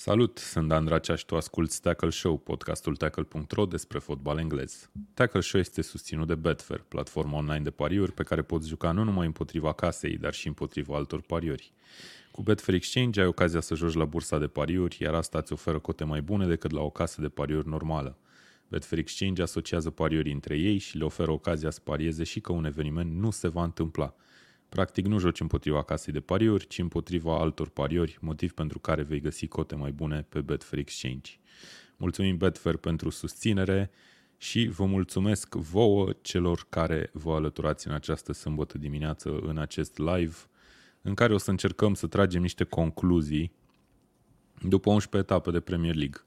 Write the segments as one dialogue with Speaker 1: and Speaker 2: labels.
Speaker 1: Salut, sunt Dan Dracea și tu asculti Tackle Show, podcastul tackle.ro despre fotbal englez. Tackle Show este susținut de Betfair, platforma online de pariuri pe care poți juca nu numai împotriva casei, dar și împotriva altor pariuri. Cu Betfair Exchange ai ocazia să joci la bursa de pariuri, iar asta îți oferă cote mai bune decât la o casă de pariuri normală. Betfair Exchange asociază pariuri între ei și le oferă ocazia să parieze și că un eveniment nu se va întâmpla – Practic nu joci împotriva casei de pariuri, ci împotriva altor pariuri, motiv pentru care vei găsi cote mai bune pe Betfair Exchange. Mulțumim Betfair pentru susținere și vă mulțumesc vouă celor care vă alăturați în această sâmbătă dimineață în acest live în care o să încercăm să tragem niște concluzii după 11 etape de Premier League.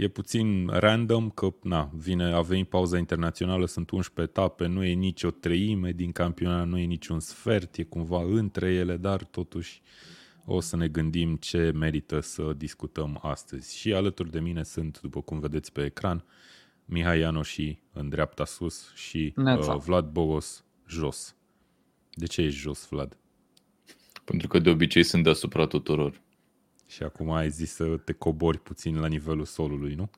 Speaker 1: E puțin random că na, vine, a venit pauza internațională, sunt 11 etape, nu e nici o treime din campionat, nu e nici un sfert, e cumva între ele, dar totuși o să ne gândim ce merită să discutăm astăzi. Și alături de mine sunt, după cum vedeți pe ecran, Mihai Ianoși în dreapta sus și uh, Vlad Bogos jos. De ce ești jos, Vlad?
Speaker 2: Pentru că de obicei sunt deasupra tuturor.
Speaker 1: Și acum ai zis să te cobori puțin la nivelul solului, nu?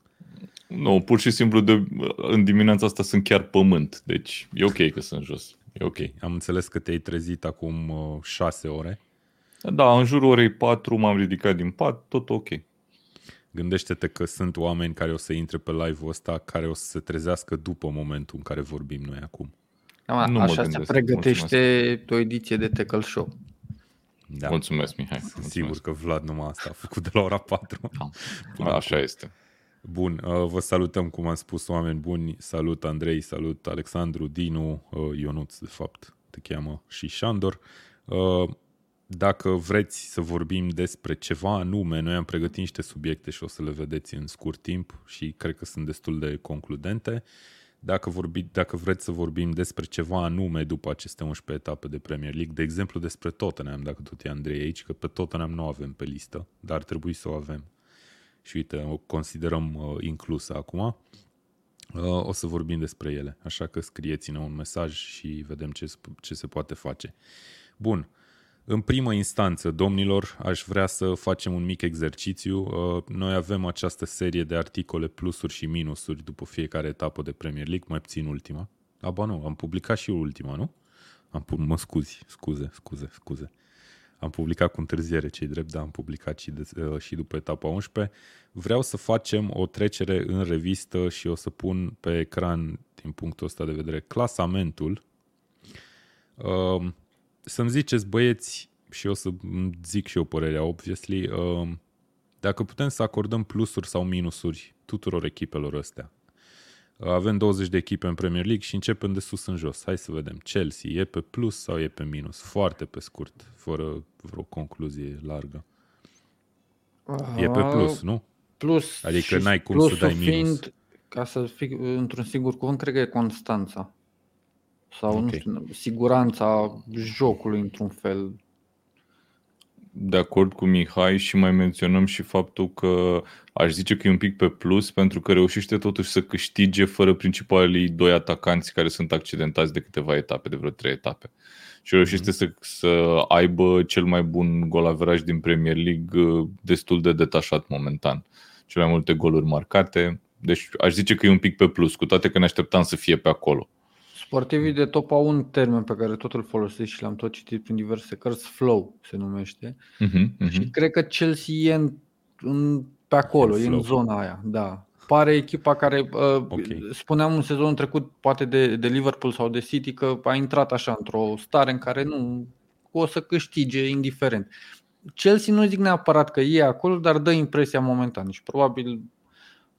Speaker 2: Nu, pur și simplu de, în dimineața asta sunt chiar pământ, deci e ok că sunt jos. E ok.
Speaker 1: Am înțeles că te-ai trezit acum uh, șase ore.
Speaker 2: Da, în jurul orei 4 m-am ridicat din pat, tot ok.
Speaker 1: Gândește-te că sunt oameni care o să intre pe live-ul ăsta care o să se trezească după momentul în care vorbim noi acum.
Speaker 3: Da, nu așa se pregătește Mulțumesc. o ediție de Tackle Show.
Speaker 2: Da. Mulțumesc, Mihai.
Speaker 1: Sunt Mulțumesc. sigur că Vlad numai asta a făcut de la ora 4.
Speaker 2: Da. Așa este.
Speaker 1: Bun, uh, vă salutăm, cum am spus, oameni buni. Salut Andrei, salut Alexandru, Dinu, uh, Ionuț, de fapt, te cheamă, și Șandor. Uh, dacă vreți să vorbim despre ceva anume, noi am pregătit niște subiecte și o să le vedeți în scurt timp și cred că sunt destul de concludente. Dacă, vorbi, dacă vreți să vorbim despre ceva anume după aceste 11 etape de Premier League, de exemplu despre Tottenham, dacă tot e Andrei aici, că pe Tottenham nu avem pe listă, dar ar trebui să o avem. Și uite, o considerăm uh, inclusă acum. Uh, o să vorbim despre ele, așa că scrieți-ne un mesaj și vedem ce, ce se poate face. Bun. Uh, în primă instanță, domnilor, aș vrea să facem un mic exercițiu. Uh, noi avem această serie de articole plusuri și minusuri după fiecare etapă de Premier League, mai puțin ultima. Aba nu, am publicat și ultima, nu? Am, mă scuzi, scuze, scuze, scuze. Am publicat cu întârziere, cei drept, dar am publicat și, de, uh, și după etapa 11. Vreau să facem o trecere în revistă și o să pun pe ecran, din punctul ăsta de vedere, clasamentul. Uh, să-mi ziceți, băieți, și o să zic și eu părerea, obviously, uh, dacă putem să acordăm plusuri sau minusuri tuturor echipelor astea. Uh, avem 20 de echipe în Premier League și începem de sus în jos. Hai să vedem. Chelsea e pe plus sau e pe minus? Foarte pe scurt, fără vreo concluzie largă. Aha, e pe plus, nu?
Speaker 3: Plus.
Speaker 1: Adică n-ai cum să dai minus. Fiind,
Speaker 3: ca să fii într-un singur cuvânt, cred că e Constanța sau okay. nu știu, siguranța jocului într-un fel.
Speaker 2: De acord cu Mihai și mai menționăm și faptul că aș zice că e un pic pe plus pentru că reușește totuși să câștige fără principalii doi atacanți care sunt accidentați de câteva etape, de vreo trei etape. Și reușește mm-hmm. să, să aibă cel mai bun gol din Premier League uh, destul de detașat momentan. Cele mai multe goluri marcate. Deci aș zice că e un pic pe plus, cu toate că ne așteptam să fie pe acolo.
Speaker 3: Sportivii de top au un termen pe care tot îl folosesc și l-am tot citit prin diverse cărți, flow se numește. Uh-huh, uh-huh. Și cred că Chelsea e în, în, pe acolo, e în zona aia, da. Pare echipa care, uh, okay. spuneam în sezonul trecut, poate de, de Liverpool sau de City, că a intrat așa într-o stare în care nu o să câștige indiferent. Chelsea nu zic neapărat că e acolo, dar dă impresia momentan și probabil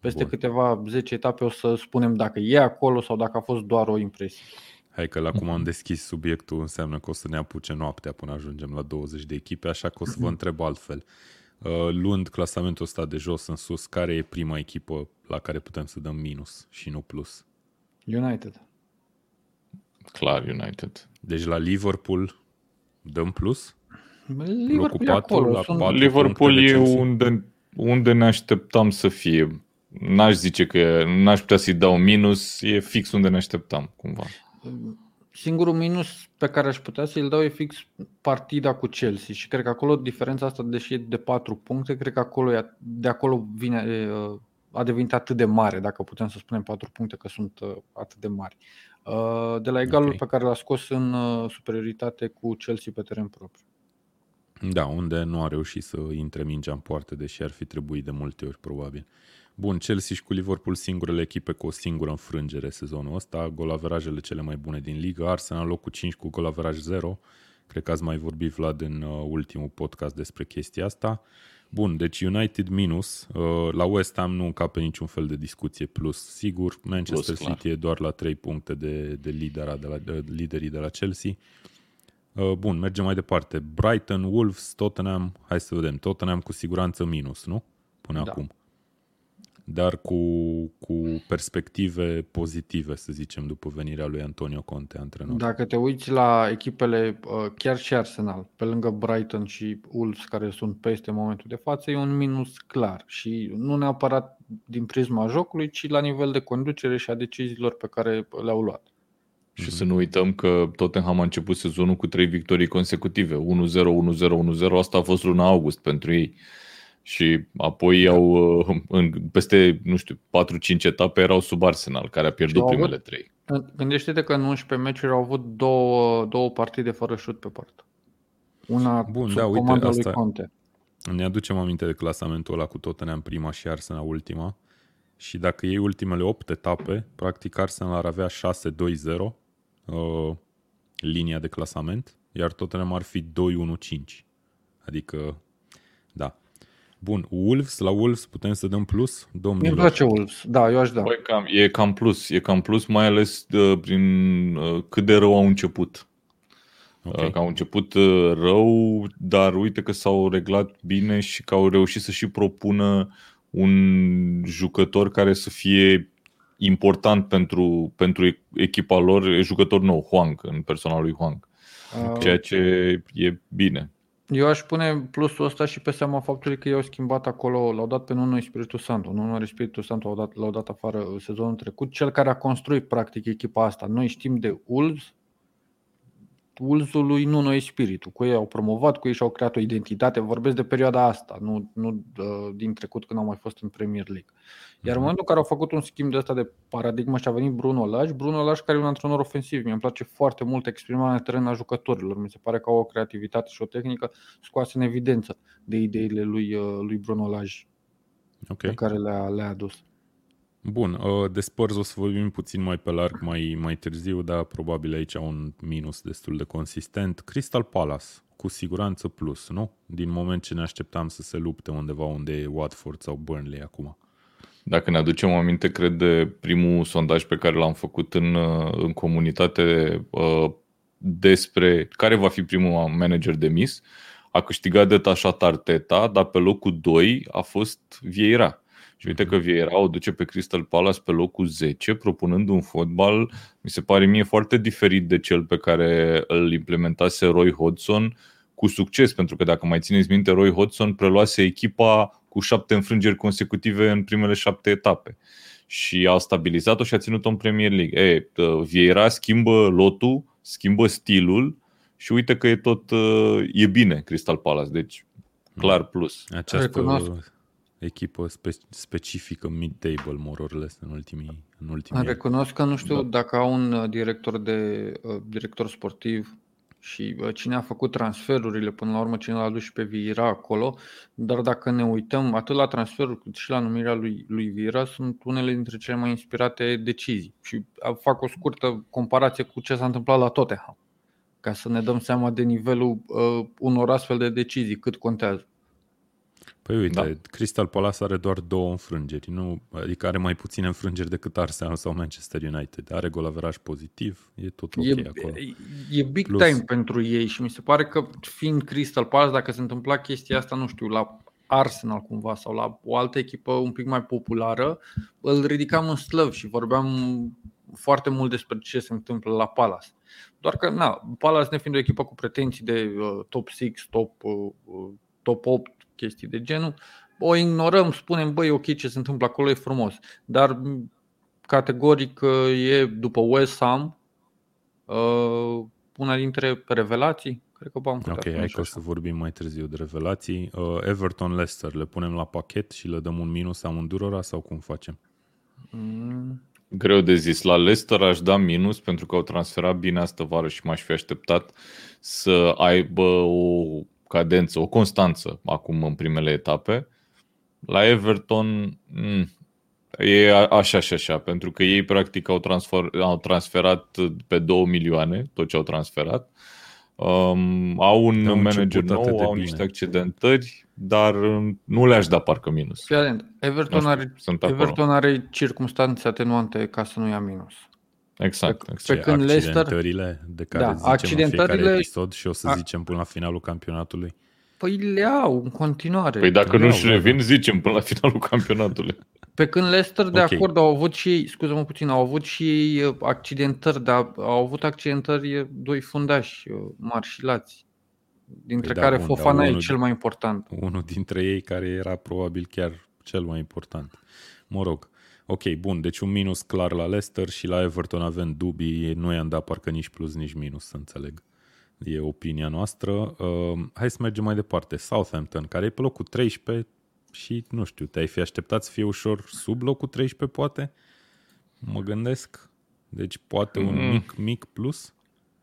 Speaker 3: peste Bun. câteva zece etape o să spunem dacă e acolo sau dacă a fost doar o impresie.
Speaker 1: Hai că la cum am deschis subiectul înseamnă că o să ne apuce noaptea până ajungem la 20 de echipe, așa că o să vă întreb altfel. Uh, luând clasamentul ăsta de jos în sus, care e prima echipă la care putem să dăm minus și nu plus?
Speaker 3: United.
Speaker 2: Clar United.
Speaker 1: Deci la Liverpool dăm plus?
Speaker 3: Liverpool, 4, acolo, la
Speaker 2: sunt... Liverpool e unde, unde ne așteptam să fie n-aș zice că n-aș putea să-i dau minus, e fix unde ne așteptam, cumva.
Speaker 3: Singurul minus pe care aș putea să-l dau e fix partida cu Chelsea și cred că acolo diferența asta, deși e de 4 puncte, cred că acolo, de acolo vine, a devenit atât de mare, dacă putem să spunem 4 puncte că sunt atât de mari. De la egalul okay. pe care l-a scos în superioritate cu Chelsea pe teren propriu.
Speaker 1: Da, unde nu a reușit să intre mingea în poartă, deși ar fi trebuit de multe ori, probabil. Bun, Chelsea și cu Liverpool singurele echipe cu o singură înfrângere sezonul ăsta, golaverajele cele mai bune din ligă, Arsenal locul 5 cu golaveraj 0, cred că ați mai vorbit Vlad în uh, ultimul podcast despre chestia asta. Bun, deci United minus, uh, la West Ham nu încape niciun fel de discuție plus, sigur, Manchester plus, City clar. e doar la 3 puncte de, de, lidera de la, de liderii de la Chelsea. Uh, bun, mergem mai departe. Brighton, Wolves, Tottenham, hai să vedem, Tottenham cu siguranță minus, nu? Până da. acum dar cu, cu perspective pozitive, să zicem, după venirea lui Antonio Conte, antrenor.
Speaker 3: Dacă te uiți la echipele, uh, chiar și Arsenal, pe lângă Brighton și Wolves, care sunt peste în momentul de față, e un minus clar și nu neapărat din prisma jocului, ci la nivel de conducere și a deciziilor pe care le-au luat.
Speaker 2: Și să nu uităm că Tottenham a început sezonul cu trei victorii consecutive, 1-0, 1-0, 1-0, asta a fost luna august pentru ei. Și apoi au, uh, în, peste, nu știu, 4-5 etape erau sub Arsenal, care a pierdut avut, primele trei.
Speaker 3: Gândește-te că în 11 meciuri au avut două, două partide fără șut pe poartă. Una Bun, sub da, uite, asta, lui Conte.
Speaker 1: Ne aducem aminte de clasamentul ăla cu Tottenham prima și Arsenal ultima. Și dacă iei ultimele 8 etape, practic Arsenal ar avea 6-2-0 uh, linia de clasament, iar Tottenham ar fi 2-1-5. Adică, da, Bun, Wolves, la Wolves putem să dăm plus?
Speaker 3: Domnul Îmi place Wolves, da, eu aș da.
Speaker 2: Băi, cam, e cam plus, e cam plus mai ales uh, prin uh, cât de rău au început. Okay. Uh, că au început uh, rău, dar uite că s-au reglat bine și că au reușit să și propună un jucător care să fie important pentru, pentru echipa lor, e jucător nou, Huang, în personalul lui Huang. Uh, ceea ce e bine.
Speaker 3: Eu aș pune plusul ăsta și pe seama faptului că i-au schimbat acolo, l-au dat pe Nuno Spiritul Santo. Nuno Spiritul Santo l-au dat, l-au dat afară sezonul trecut. Cel care a construit practic echipa asta. Noi știm de Wolves, Wolvesul lui Nuno e spiritul. Cu ei au promovat, cu ei și-au creat o identitate. Vorbesc de perioada asta, nu, nu din trecut când au mai fost în Premier League. Iar în mhm. momentul în care au făcut un schimb de asta de paradigmă și a venit Bruno Lage, Bruno Lage care e un antrenor ofensiv, mi-e place foarte mult exprimarea în teren a jucătorilor. Mi se pare că au o creativitate și o tehnică scoasă în evidență de ideile lui, uh, lui Bruno Lage okay. pe care le-a, le-a adus.
Speaker 1: Bun, uh, de Spurs o să vorbim puțin mai pe larg mai, mai târziu, dar probabil aici un minus destul de consistent. Crystal Palace, cu siguranță plus, nu? Din moment ce ne așteptam să se lupte undeva unde e Watford sau Burnley acum.
Speaker 2: Dacă ne aducem aminte, cred de primul sondaj pe care l-am făcut în, uh, în comunitate uh, despre care va fi primul manager de mis, a câștigat detașat Arteta, dar pe locul 2 a fost Vieira și uite că Vieira o duce pe Crystal Palace pe locul 10, propunând un fotbal, mi se pare mie, foarte diferit de cel pe care îl implementase Roy Hodgson cu succes, pentru că dacă mai țineți minte, Roy Hodgson preluase echipa cu șapte înfrângeri consecutive în primele șapte etape și a stabilizat-o și a ținut-o în Premier League. E, Vieira schimbă lotul, schimbă stilul și uite că e tot e bine Crystal Palace, deci clar plus.
Speaker 1: Această echipă spe- specifică mid-table, more or less, în ultimii, în ultimii
Speaker 3: Recunosc că nu știu da. dacă au un uh, director, de, uh, director sportiv și uh, cine a făcut transferurile, până la urmă cine l-a adus și pe Vieira acolo, dar dacă ne uităm atât la transferul cât și la numirea lui, lui Vieira, sunt unele dintre cele mai inspirate decizii. Și fac o scurtă comparație cu ce s-a întâmplat la Tottenham, ca să ne dăm seama de nivelul uh, unor astfel de decizii, cât contează.
Speaker 1: Păi uite, da. Crystal Palace are doar două înfrângeri, nu? adică are mai puține înfrângeri decât Arsenal sau Manchester United. Are golaveraj pozitiv, e tot ok e, acolo.
Speaker 3: E big Plus... time pentru ei și mi se pare că fiind Crystal Palace, dacă se întâmpla chestia asta, nu știu, la Arsenal cumva sau la o altă echipă un pic mai populară, îl ridicam în slăv și vorbeam foarte mult despre ce se întâmplă la Palace. Doar că, na, Palace ne fiind o echipă cu pretenții de uh, top 6, top, uh, uh top 8, chestii de genul, o ignorăm, spunem, băi, ok, ce se întâmplă acolo e frumos, dar categoric e după West Ham Uh, una dintre revelații, cred că am
Speaker 1: putea Ok, hai că o să vorbim mai târziu de revelații. Uh, Everton Leicester, le punem la pachet și le dăm un minus amândurora sau cum facem?
Speaker 2: Mm. Greu de zis. La Leicester aș da minus pentru că au transferat bine astă vară și m-aș fi așteptat să aibă o cadență, o constanță acum în primele etape. La Everton mm, e așa și așa, pentru că ei practic au, transfer, au transferat pe 2 milioane tot ce au transferat. Um, au un au manager nou, au niște accidentări, dar nu le-aș da parcă minus.
Speaker 3: Fii atent, Everton, are, Everton are circunstanțe atenuante ca să nu ia minus.
Speaker 2: Exact.
Speaker 1: Pe, exact. pe când accidentările de care da, zicem accidentările... în fiecare episod și o să zicem până la finalul campionatului.
Speaker 3: Păi le au în continuare.
Speaker 2: Păi dacă nu și le vin, zicem până la finalul campionatului.
Speaker 3: Pe când Leicester, de okay. acord, au avut și ei, scuză-mă puțin, au avut și ei uh, accidentări, dar au avut accidentări uh, doi fundași uh, mari și lați. Dintre păi da, care da, Fofana e cel mai important.
Speaker 1: Unul dintre ei care era probabil chiar cel mai important. Mă rog. Ok, bun, deci un minus clar la Leicester și la Everton avem dubii, nu i-am dat parcă nici plus, nici minus, să înțeleg. E opinia noastră. Uh, hai să mergem mai departe. Southampton, care e pe locul 13 și, nu știu, te-ai fi așteptat să fie ușor sub locul 13, poate? Mă gândesc. Deci poate un mm. mic, mic plus?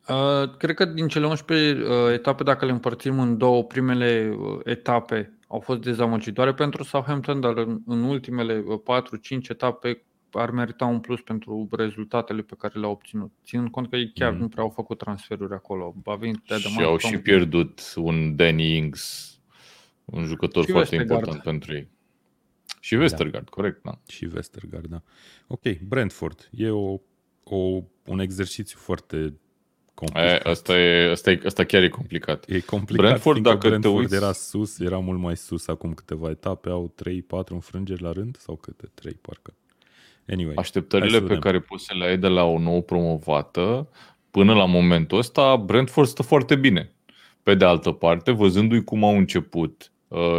Speaker 3: Uh, cred că din cele 11 uh, etape, dacă le împărțim în două, primele uh, etape au fost dezamăgitoare pentru Southampton, dar în, în ultimele 4-5 uh, etape ar merita un plus pentru rezultatele pe care le-au obținut. Ținând cont că ei chiar mm. nu prea au făcut transferuri acolo.
Speaker 2: A venit și au și pierdut un Danny Ings, un jucător și foarte Westergaard. important pentru ei. Și Westergaard, da. corect, da.
Speaker 1: Și Westergaard, da. Ok, Brentford. E o, o, un exercițiu foarte complicat.
Speaker 2: E, asta, e, asta, e, asta chiar e complicat.
Speaker 1: E complicat, Brentford, dacă Brentford te uiți... era sus, era mult mai sus acum câteva etape, au 3-4 înfrângeri la rând sau câte? 3 parcă.
Speaker 2: Anyway, Așteptările pe care poți să le ai de la o nouă promovată, până la momentul ăsta, Brentford stă foarte bine. Pe de altă parte, văzându-i cum au început uh,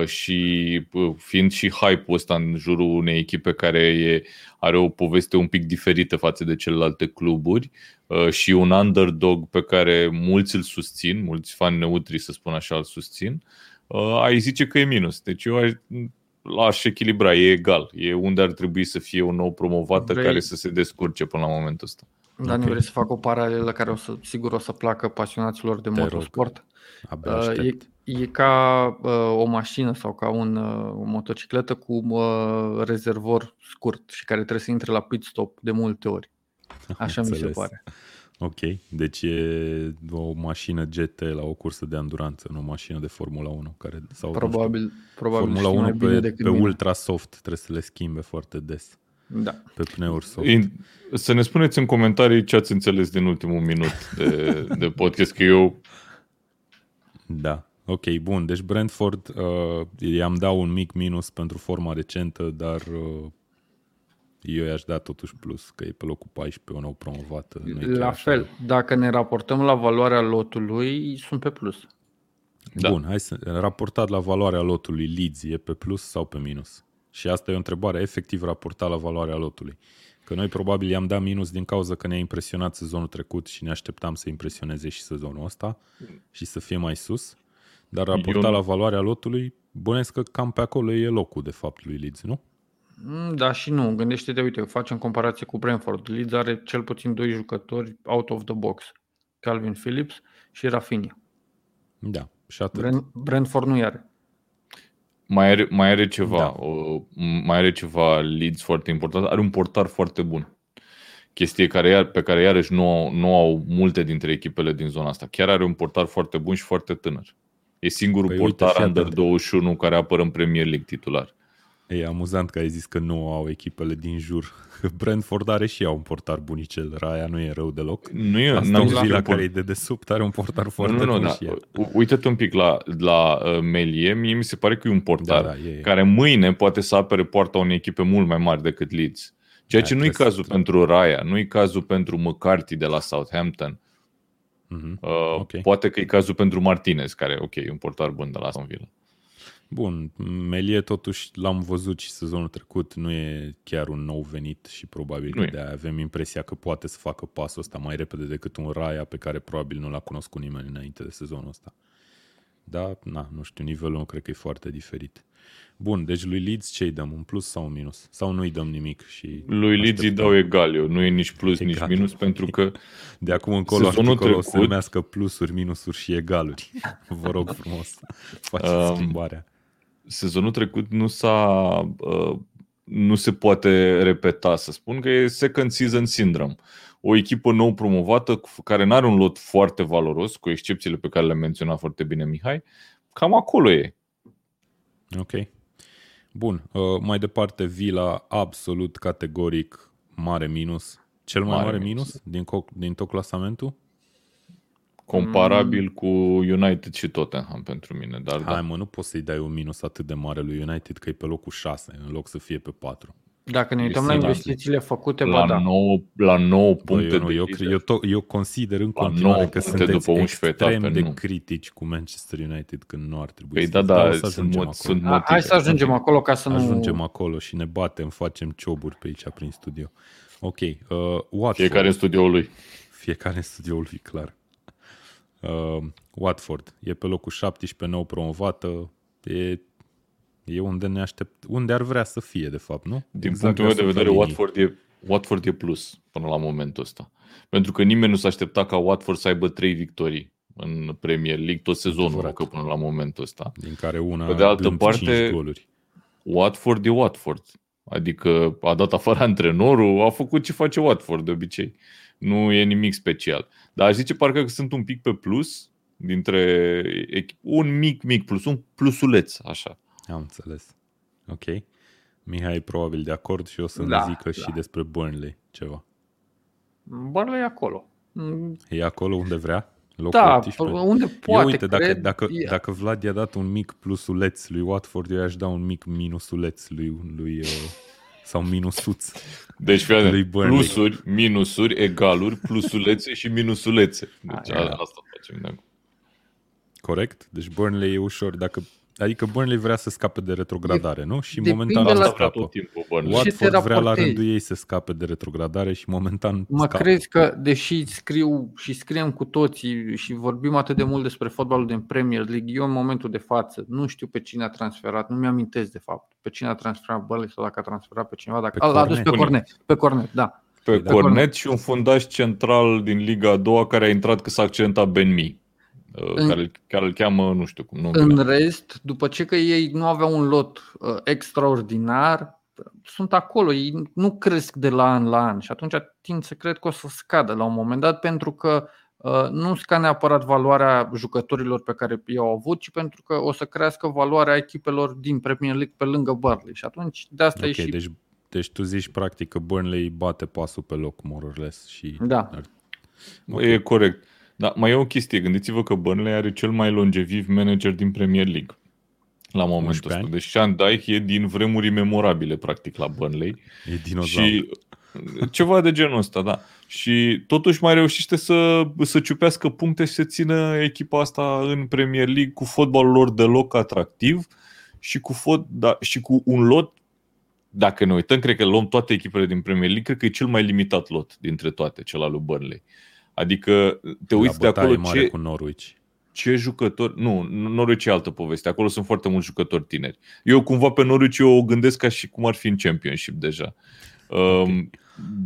Speaker 2: și uh, fiind și hype-ul ăsta în jurul unei echipe care e, are o poveste un pic diferită față de celelalte cluburi uh, și un underdog pe care mulți îl susțin, mulți fani neutri să spun așa îl susțin, ai zice că e minus. Deci eu aș, l-aș echilibra, e egal. E unde ar trebui să fie o nouă promovată vrei... care să se descurce până la momentul ăsta.
Speaker 3: Dar okay. vreți să fac o paralelă care o să, sigur o să placă pasionaților de Te motorsport? Uh, e, e ca uh, o mașină sau ca un, uh, o motocicletă cu uh, rezervor scurt și care trebuie să intre la pit stop de multe ori. Așa mi se pare.
Speaker 1: Ok, deci e o mașină GT la o cursă de anduranță, nu o mașină de Formula 1. Care, sau,
Speaker 3: probabil, știu, probabil
Speaker 1: Formula 1 pe, pe ultra soft trebuie să le schimbe foarte des.
Speaker 3: Da.
Speaker 1: Pe pneuri soft.
Speaker 2: Să ne spuneți în comentarii ce ați înțeles din ultimul minut de, de podcast, că eu...
Speaker 1: Da, ok, bun. Deci Brentford, uh, i-am dat un mic minus pentru forma recentă, dar uh, eu i-aș da totuși plus, că e pe locul 14, o nou promovată.
Speaker 3: La fel, așa. dacă ne raportăm la valoarea lotului, sunt pe plus.
Speaker 1: Da. Bun, hai să raportat la valoarea lotului Leeds, e pe plus sau pe minus? Și asta e o întrebare efectiv raportat la valoarea lotului. Că noi probabil i-am dat minus din cauza că ne-a impresionat sezonul trecut și ne așteptam să impresioneze și sezonul ăsta și să fie mai sus. Dar raportat Eu... la valoarea lotului, bănesc că cam pe acolo e locul de fapt lui Leeds, nu?
Speaker 3: Mm, da și nu. Gândește-te, uite, facem comparație cu Brentford. Leeds are cel puțin doi jucători out of the box. Calvin Phillips și Rafinha.
Speaker 1: Da, și atât.
Speaker 3: Brentford nu are.
Speaker 2: Mai are, mai are ceva, da. o, mai are ceva Leeds foarte important. Are un portar foarte bun. Chestie care, pe care iarăși nu au, nu au multe dintre echipele din zona asta. Chiar are un portar foarte bun și foarte tânăr. E singurul păi portar uite, under 21 care apără în Premier League titular.
Speaker 1: E amuzant că ai zis că nu au echipele din jur. Brentford are și ea un portar bunicel. Raia nu e rău deloc.
Speaker 2: Nu e,
Speaker 1: Aston Villa care e de desubt are un portar foarte nu, nu, bun da. și
Speaker 2: Uite-te un pic la, la uh, Melie. Mie mi se pare că e un portar da, da, e, care mâine poate să apere poarta unei echipe mult mai mari decât Leeds. Ceea da, ce nu e cazul să... pentru Raya, nu e cazul pentru McCarthy de la Southampton. Mm-hmm. Uh, okay. Poate că e cazul pentru Martinez, care, ok, e un portar bun de la Aston Villa.
Speaker 1: Bun, Melie totuși l-am văzut și sezonul trecut, nu e chiar un nou venit și probabil nu de aia avem impresia că poate să facă pasul ăsta mai repede decât un Raya pe care probabil nu l-a cunoscut nimeni înainte de sezonul ăsta. Da, na, nu știu, nivelul nu cred că e foarte diferit. Bun, deci lui Leeds ce îi dăm? Un plus sau un minus? Sau nu îi dăm nimic? Și
Speaker 2: lui Leeds îi dau egal eu, nu e nici plus, egal. nici minus, pentru că
Speaker 1: de acum încolo articolul trecut, o să numească plusuri, minusuri și egaluri. Vă rog frumos, faceți um, schimbarea.
Speaker 2: Sezonul trecut nu s-a uh, nu se poate repeta, să spun că e second season syndrome. O echipă nou promovată care nu are un lot foarte valoros, cu excepțiile pe care le-a menționat foarte bine Mihai, cam acolo e.
Speaker 1: Ok. Bun, uh, mai departe Vila, absolut categoric mare minus. Cel mai mare, mare minus, minus din, co- din tot clasamentul?
Speaker 2: Comparabil mm. cu United și Tottenham pentru mine. Dar
Speaker 1: Hai da. mă, nu poți să-i dai un minus atât de mare lui United că e pe locul 6 în loc să fie pe 4.
Speaker 3: Dacă ne uităm la investițiile făcute,
Speaker 2: la,
Speaker 3: da.
Speaker 2: 9, la 9 puncte Bă,
Speaker 1: eu, nu, eu, eu, to- eu consider în continuare că sunteți după 11 extrem etape, de nu. critici cu Manchester United când nu ar trebui
Speaker 2: păi să da, da, să sunt, mod, sunt motive.
Speaker 3: Hai să ajungem acolo ca să
Speaker 1: ajungem nu... Ajungem acolo și ne batem, facem cioburi pe aici prin studio. Ok, uh, Watford.
Speaker 2: Fiecare în studioul lui.
Speaker 1: Fiecare în studioul lui, clar. Uh, Watford e pe locul 17, nou promovată, e E unde ne aștept, unde ar vrea să fie, de fapt, nu?
Speaker 2: Din exact punctul meu de vedere, Watford e, Watford e plus până la momentul ăsta. Pentru că nimeni nu s-a aștepta ca Watford să aibă trei victorii în Premier League tot sezonul, că până la momentul ăsta.
Speaker 1: Din care una Pe de altă parte, goluri.
Speaker 2: Watford e Watford. Adică a dat afară antrenorul, a făcut ce face Watford de obicei. Nu e nimic special. Dar aș zice parcă că sunt un pic pe plus dintre un mic, mic plus, un plusuleț, așa.
Speaker 1: Am înțeles. Ok. Mihai e probabil de acord și o să da, ne zică da. și despre Burnley ceva.
Speaker 3: Burnley e acolo.
Speaker 1: E acolo unde vrea?
Speaker 3: Locul da, 18. unde poate, eu, uite,
Speaker 1: dacă, cred, dacă, e... dacă Vlad i-a dat un mic plusuleț lui Watford, eu i-aș da un mic minusuleț lui, lui uh, sau minusuț.
Speaker 2: Deci, fii lui plusuri, minusuri, egaluri, plusulețe și minusulețe. Deci A, asta facem de
Speaker 1: Corect? Deci Burnley e ușor. Dacă Adică Burnley vrea să scape de retrogradare, nu? Și momentan la scapă. Tot timpul Watford vrea la rândul ei să scape de retrogradare și momentan
Speaker 3: Mă
Speaker 1: scapă.
Speaker 3: crezi că, deși scriu și scriem cu toții și vorbim atât de mult despre fotbalul din Premier League, eu în momentul de față nu știu pe cine a transferat, nu mi-am de fapt pe cine a transferat Burnley sau dacă a transferat pe cineva, dacă pe a, l-a adus pe Cornet, pe Cornet, da.
Speaker 2: Pe Cornet, Cornet și un fundaș central din Liga a doua care a intrat că s-a accidentat Ben Mee în, care, care îl cheamă, nu știu cum. Nu
Speaker 3: în rest, după ce că ei nu aveau un lot uh, extraordinar, sunt acolo, ei nu cresc de la an la an și atunci tind să cred că o să scadă la un moment dat pentru că uh, nu sca neapărat valoarea jucătorilor pe care i-au avut, ci pentru că o să crească valoarea echipelor din Premier League pe lângă Burnley și atunci de asta okay, e și...
Speaker 1: Deci, deci tu zici practic că Burnley bate pasul pe loc, more or less, și...
Speaker 3: Da.
Speaker 2: Okay. E corect. Da, mai e o chestie. Gândiți-vă că Burnley are cel mai longeviv manager din Premier League la momentul ăsta. Deci Sean Dyche e din vremuri memorabile, practic, la Burnley.
Speaker 1: E dinozaur. Și
Speaker 2: ceva de genul ăsta, da. Și totuși mai reușește să, să ciupească puncte și să țină echipa asta în Premier League cu fotbalul lor deloc atractiv și cu, fot, da, și cu un lot dacă ne uităm, cred că luăm toate echipele din Premier League, cred că e cel mai limitat lot dintre toate, cel al lui Burnley. Adică te uiți de acolo
Speaker 1: ce, cu Norwich.
Speaker 2: ce jucători... Nu, Norwich e altă poveste. Acolo sunt foarte mulți jucători tineri. Eu cumva pe Norwich eu o gândesc ca și cum ar fi în Championship deja. Okay. Um,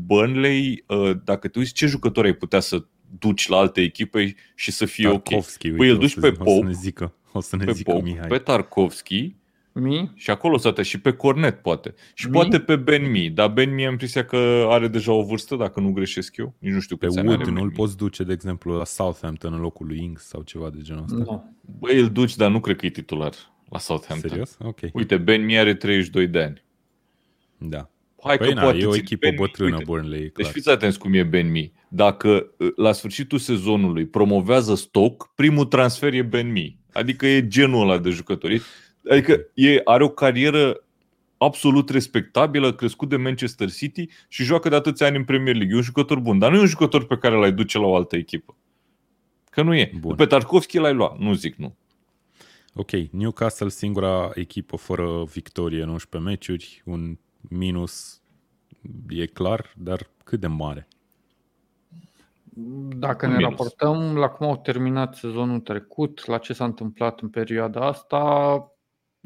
Speaker 2: Burnley, uh, dacă te uiți ce jucători ai putea să duci la alte echipe și să fie
Speaker 1: Tarkovski,
Speaker 2: ok. Păi îl duci pe Pope,
Speaker 1: o să ne zică, o să ne
Speaker 2: pe,
Speaker 1: zică
Speaker 2: Pope,
Speaker 1: Mihai.
Speaker 2: pe Tarkovski,
Speaker 3: Mi?
Speaker 2: Și acolo să și pe Cornet poate. Și Mi? poate pe Ben Mi, dar Ben Mi am impresia că are deja o vârstă, dacă nu greșesc eu. Nici nu știu
Speaker 1: pe Wood nu-l poți duce, de exemplu, la Southampton în locul lui Ings sau ceva de genul ăsta?
Speaker 3: Nu.
Speaker 2: Băi, îl duci, dar nu cred că e titular la Southampton.
Speaker 1: Serios? Ok.
Speaker 2: Uite, Ben Mi are 32 de ani.
Speaker 1: Da.
Speaker 2: Hai
Speaker 1: păi
Speaker 2: că
Speaker 1: na,
Speaker 2: poate
Speaker 1: e o echipă
Speaker 2: ben
Speaker 1: bătrână
Speaker 2: Uite,
Speaker 1: Burnley,
Speaker 2: Deci
Speaker 1: clar.
Speaker 2: fiți atenți cum e Ben Mi. Dacă ă, la sfârșitul sezonului promovează stoc, primul transfer e Ben Mi. Adică e genul ăla de jucători. Adică e, are o carieră absolut respectabilă, crescut de Manchester City și joacă de atâția ani în Premier League. E un jucător bun, dar nu e un jucător pe care l-ai duce la o altă echipă. Că nu e. Bun. Pe Tarkovski l-ai luat, nu zic nu.
Speaker 1: Ok, Newcastle singura echipă fără victorie în 11 meciuri, un minus e clar, dar cât de mare?
Speaker 3: Dacă ne raportăm la cum au terminat sezonul trecut, la ce s-a întâmplat în perioada asta,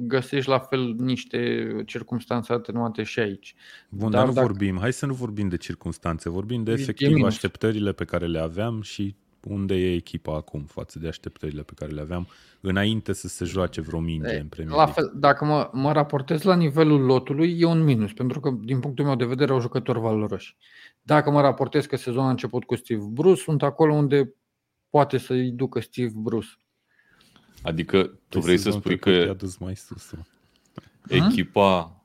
Speaker 3: găsești la fel niște circunstanțe atenuate și aici.
Speaker 1: Bun, dar, dar nu dacă... vorbim, hai să nu vorbim de circunstanțe, vorbim de efectiv așteptările pe care le aveam și unde e echipa acum față de așteptările pe care le aveam înainte să se joace vreo minge în Premier
Speaker 3: La fel, dacă mă, mă raportez la nivelul lotului, e un minus, pentru că din punctul meu de vedere au jucători valoroși. Dacă mă raportez că sezonul a început cu Steve Bruce, sunt acolo unde poate să-i ducă Steve Bruce.
Speaker 2: Adică tu păi vrei să spui că
Speaker 1: a dus mai sus.
Speaker 2: Echipa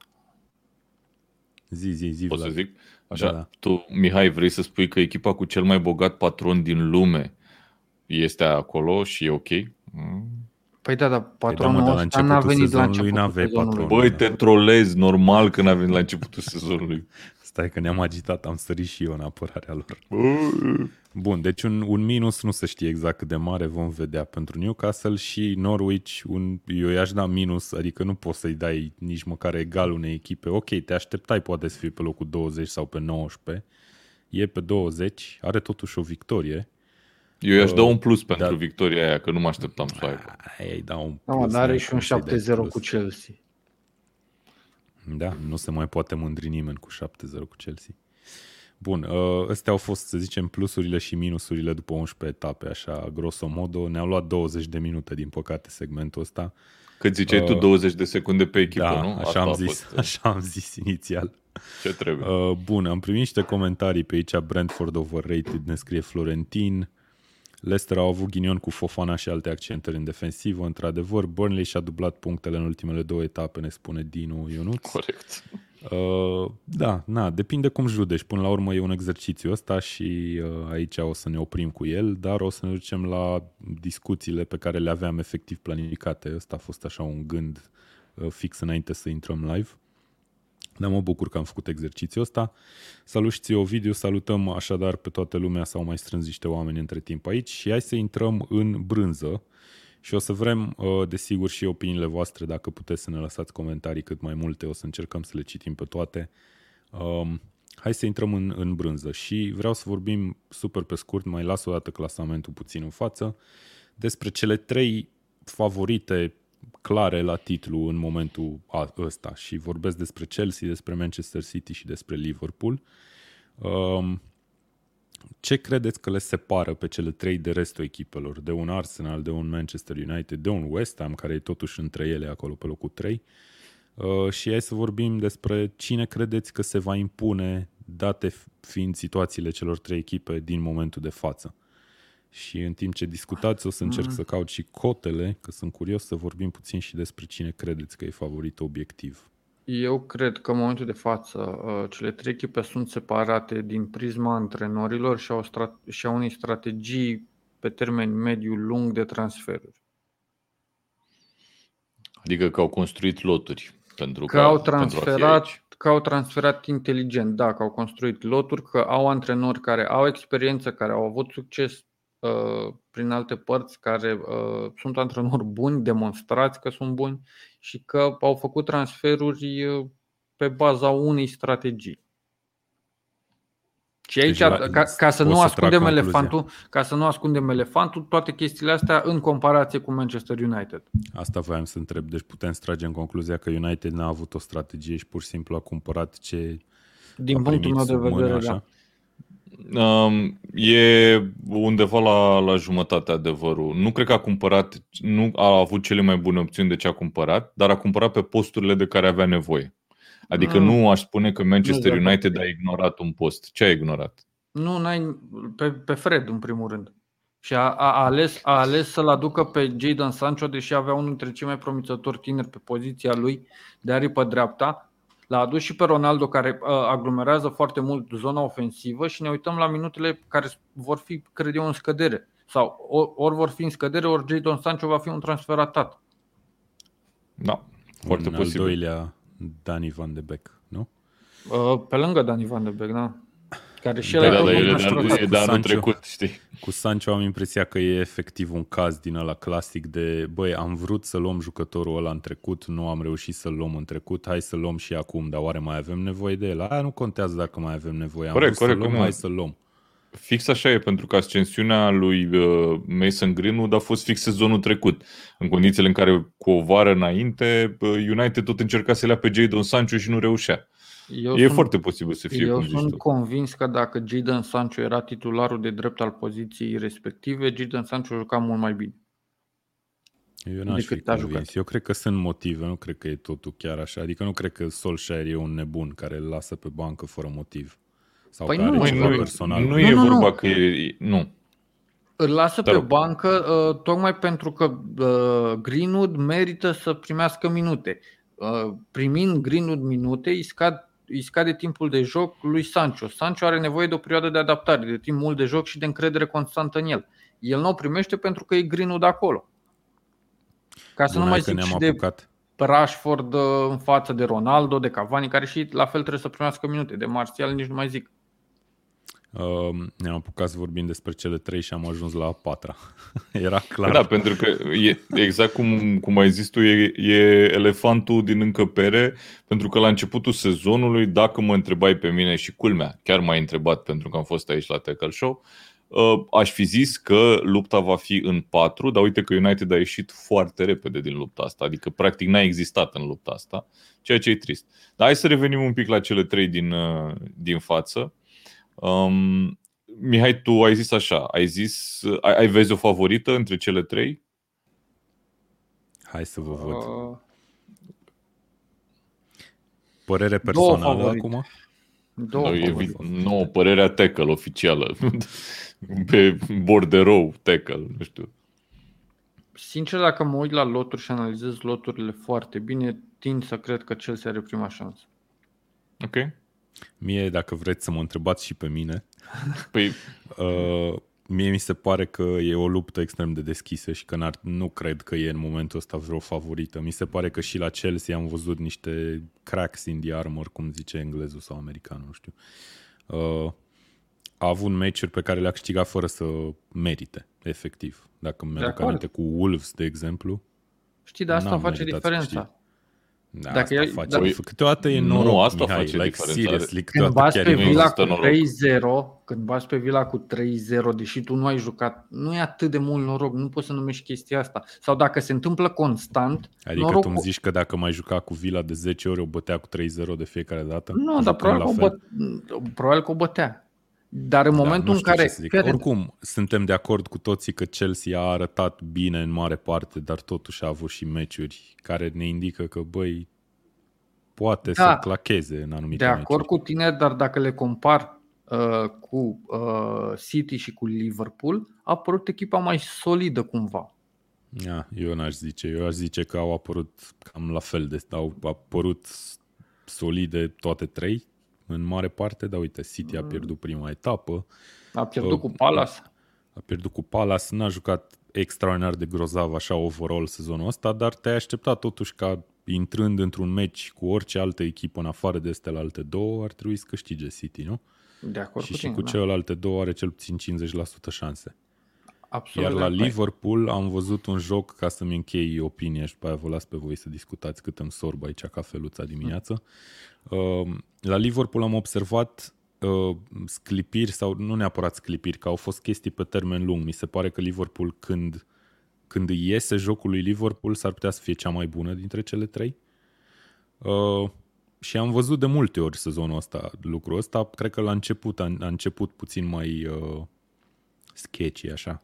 Speaker 1: Zi, zi, zi.
Speaker 2: Pot să zic? Așa, da, da. tu, Mihai, vrei să spui că echipa cu cel mai bogat patron din lume este acolo și e ok? Mm.
Speaker 3: Păi da, dar patronul păi da, mă, ăsta n-a venit la începutul
Speaker 1: sezonului.
Speaker 2: Băi, te trolezi, normal că n-a venit la începutul sezonului.
Speaker 1: Stai că ne-am agitat, am sărit și eu în apărarea lor. Bun, deci un, un minus nu se știe exact cât de mare, vom vedea pentru Newcastle și Norwich, un, eu i-aș da minus, adică nu poți să-i dai nici măcar egal unei echipe. Ok, te așteptai poate să fie pe locul 20 sau pe 19, e pe 20, are totuși o victorie.
Speaker 2: Eu i-aș da un plus pentru da. victoria aia, că nu mă așteptam să aibă.
Speaker 1: Ei, da un
Speaker 3: plus. Da, dar are și un 7-0 cu Chelsea.
Speaker 1: Da, nu se mai poate mândri nimeni cu 7-0 cu Chelsea. Bun, uh, astea au fost, să zicem, plusurile și minusurile după 11 etape, așa, grosomodo. Ne-au luat 20 de minute, din păcate, segmentul ăsta.
Speaker 2: Cât ziceai uh, tu, 20 de secunde pe echipă,
Speaker 1: da,
Speaker 2: nu?
Speaker 1: așa Asta am, zis, fost... Uh, așa am zis inițial.
Speaker 2: Ce trebuie?
Speaker 1: Uh, bun, am primit niște comentarii pe aici. Brentford overrated, ne scrie Florentin. Leicester au avut ghinion cu Fofana și alte accentări în defensivă, într-adevăr. Burnley și-a dublat punctele în ultimele două etape, ne spune Dinu Ionuț.
Speaker 2: Corect.
Speaker 1: Uh, da, na, depinde cum judeci. Până la urmă e un exercițiu ăsta și uh, aici o să ne oprim cu el, dar o să ne ducem la discuțiile pe care le aveam efectiv planificate. Ăsta a fost așa un gând uh, fix înainte să intrăm live. Dar mă bucur că am făcut exercițiul ăsta. Salut și ție, Ovidiu, salutăm așadar pe toată lumea, s-au mai strâns niște oameni între timp aici și hai să intrăm în brânză și o să vrem, uh, desigur, și opiniile voastre, dacă puteți să ne lăsați comentarii cât mai multe, o să încercăm să le citim pe toate. Um, hai să intrăm în, în brânză. Și vreau să vorbim super pe scurt, mai las o dată clasamentul puțin în față, despre cele trei favorite clare la titlu în momentul ăsta. Și vorbesc despre Chelsea, despre Manchester City și despre Liverpool. Um, ce credeți că le separă pe cele trei de restul echipelor? De un Arsenal, de un Manchester United, de un West Ham, care e totuși între ele acolo pe locul 3. Uh, și hai să vorbim despre cine credeți că se va impune, date fiind situațiile celor trei echipe din momentul de față. Și în timp ce discutați, o să încerc mm. să caut și cotele, că sunt curios să vorbim puțin și despre cine credeți că e favorit obiectiv.
Speaker 3: Eu cred că în momentul de față uh, cele trei echipe sunt separate din prisma antrenorilor și au, strat- și au unei strategii pe termen mediu-lung de transferuri.
Speaker 2: Adică că au construit loturi. Pentru
Speaker 3: că, că au transferat că au transferat inteligent, da, că au construit loturi, că au antrenori care au experiență, care au avut succes uh, prin alte părți, care uh, sunt antrenori buni, demonstrați că sunt buni și că au făcut transferuri uh, pe baza unei strategii. Și aici, deci, ca, ca să nu ascundem elefantul, ca să nu ascundem elefantul, toate chestiile astea în comparație cu Manchester United.
Speaker 1: Asta voiam să întreb. Deci putem strage în concluzia că United n-a avut o strategie și pur și simplu a cumpărat ce
Speaker 3: Din punctul meu de vedere, mână, da.
Speaker 2: Um, e undeva la, la jumătate adevărul. Nu cred că a cumpărat, nu a avut cele mai bune opțiuni de ce a cumpărat, dar a cumpărat pe posturile de care avea nevoie. Adică mm. nu aș spune că Manchester nu, United a ignorat un post. Ce a ignorat?
Speaker 3: Nu, n-ai, pe, pe Fred în primul rând. Și a, a, ales, a ales să-l aducă pe Jadon Sancho, deși avea unul dintre cei mai promițători tineri pe poziția lui de aripă dreapta L-a adus și pe Ronaldo care uh, aglomerează foarte mult zona ofensivă și ne uităm la minutele care vor fi, cred eu, în scădere. Sau ori vor fi în scădere, ori Jadon Sancho va fi un transfer atat.
Speaker 2: Da, foarte
Speaker 1: în
Speaker 2: posibil.
Speaker 1: al doilea, Dani Van de Beek, nu?
Speaker 3: Uh, pe lângă Dani Van de Beek, da. Care și da,
Speaker 2: da, da, e de anul trecut, știi.
Speaker 1: Cu Sancho am impresia că e efectiv un caz din ăla clasic de, băi, am vrut să luăm jucătorul ăla în trecut, nu am reușit să-l luăm în trecut, hai să luăm și acum, dar oare mai avem nevoie de el? Aia nu contează dacă mai avem nevoie, am corect, corect, să luăm, hai să luăm.
Speaker 2: Fix așa e, pentru că ascensiunea lui uh, Mason Greenwood a fost fix sezonul trecut. În condițiile în care cu o vară înainte uh, United tot încerca să le ia pe Jadon Sancho și nu reușea. Eu e sunt, foarte posibil să fie
Speaker 3: Eu sunt tu. convins că dacă Jadon Sancho era titularul de drept al poziției respective, Jadon Sancho juca mult mai bine.
Speaker 1: Eu n-aș fi convins. Eu cred că sunt motive, nu cred că e totul chiar așa. Adică nu cred că Solskjaer e un nebun care îl lasă pe bancă fără motiv. Sau păi nu, ceva nu, personal.
Speaker 2: Nu, nu e nu, vorba nu. că e... Nu.
Speaker 3: Îl lasă Dar... pe bancă uh, tocmai pentru că uh, Greenwood merită să primească minute. Uh, primind Greenwood minute, îi, scad, îi scade timpul de joc lui Sancho. Sancho are nevoie de o perioadă de adaptare, de timp mult de joc și de încredere constantă în el. El nu o primește pentru că e Greenwood acolo. Ca să Bun, nu mai zic și apucat. de Rashford uh, în față de Ronaldo, de Cavani, care și la fel trebuie să primească minute. De Martial nici nu mai zic.
Speaker 1: Uh, ne-am apucat să vorbim despre cele trei și am ajuns la a patra. Era clar.
Speaker 2: Da, pentru că e, exact cum, cum ai zis tu, e, e elefantul din încăpere, pentru că la începutul sezonului, dacă mă întrebai pe mine și culmea, chiar m-ai întrebat pentru că am fost aici la Tackle Show, uh, aș fi zis că lupta va fi în patru, dar uite că United a ieșit foarte repede din lupta asta, adică practic n-a existat în lupta asta, ceea ce e trist. Dar hai să revenim un pic la cele trei din, uh, din față. Um, Mihai, tu ai zis așa, ai zis, ai, ai vezi o favorită între cele trei?
Speaker 1: Hai să vă văd. Uh, Părere personală acum?
Speaker 2: Două no, e, nu, părerea tackle oficială. Pe borderou tackle, nu știu.
Speaker 3: Sincer, dacă mă uit la loturi și analizez loturile foarte bine, tind să cred că Chelsea are prima șansă.
Speaker 2: Ok.
Speaker 1: Mie, dacă vreți să mă întrebați și pe mine, păi, uh, mie mi se pare că e o luptă extrem de deschisă și că nu cred că e în momentul ăsta vreo favorită. Mi se pare că și la Chelsea am văzut niște cracks in the armor, cum zice englezul sau americanul, nu știu. Uh, a avut meciuri pe care le-a câștigat fără să merite, efectiv. Dacă mi-aduc aminte cu Wolves, de exemplu.
Speaker 3: Știi, de asta face diferența.
Speaker 1: Da, Dacă asta e, face. Da, câteodată e noroc, nu, asta Mihai, face like seriously,
Speaker 3: când bați pe Vila cu 3-0, când bați pe Vila cu 3-0, deși tu nu ai jucat, nu e atât de mult noroc, nu poți să numești chestia asta. Sau dacă se întâmplă constant,
Speaker 1: Adică noroc... tu îmi zici că dacă mai juca cu Vila de 10 ori, o bătea cu 3-0 de fiecare dată?
Speaker 3: Nu, dar probabil că, o bă... probabil că o bătea. Dar în da, momentul în care.
Speaker 1: Oricum, suntem de acord cu toții că Chelsea a arătat bine în mare parte, dar totuși a avut și meciuri care ne indică că, băi, poate da, să clacheze în anumite
Speaker 3: De acord meciuri. cu tine, dar dacă le compar uh, cu uh, City și cu Liverpool, a apărut echipa mai solidă cumva.
Speaker 1: Ja, eu n-aș zice. Eu aș zice că au apărut cam la fel de au apărut solide toate trei în mare parte, dar uite, City a mm. pierdut prima etapă.
Speaker 3: A pierdut uh, cu Palace.
Speaker 1: A pierdut cu Palace, n-a jucat extraordinar de grozav așa overall sezonul ăsta, dar te-ai așteptat totuși ca intrând într-un meci cu orice altă echipă în afară de astea alte două, ar trebui să câștige City, nu?
Speaker 3: De acord
Speaker 1: și
Speaker 3: cu
Speaker 1: și
Speaker 3: cu
Speaker 1: da. celelalte două are cel puțin 50% șanse. Absolut Iar la Liverpool am văzut un joc, ca să-mi închei opinia și după aia vă las pe voi să discutați cât îmi sorb aici cafeluța dimineață. Uh, la Liverpool am observat uh, sclipiri sau nu neapărat sclipiri, că au fost chestii pe termen lung. Mi se pare că Liverpool când, când iese jocul lui Liverpool s-ar putea să fie cea mai bună dintre cele trei. Uh, și am văzut de multe ori sezonul ăsta lucrul ăsta. Cred că la început a, a început puțin mai uh, sketchy așa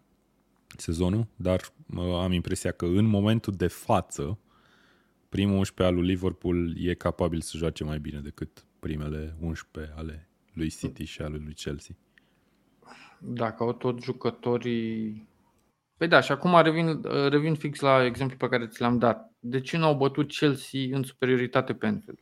Speaker 1: sezonul, dar uh, am impresia că în momentul de față primul 11 al lui Liverpool e capabil să joace mai bine decât primele 11 ale lui City și ale lui Chelsea.
Speaker 3: Dacă au tot jucătorii... Păi da, și acum revin, revin fix la exemplu pe care ți l-am dat. De ce nu au bătut Chelsea în superioritate pe Anfield?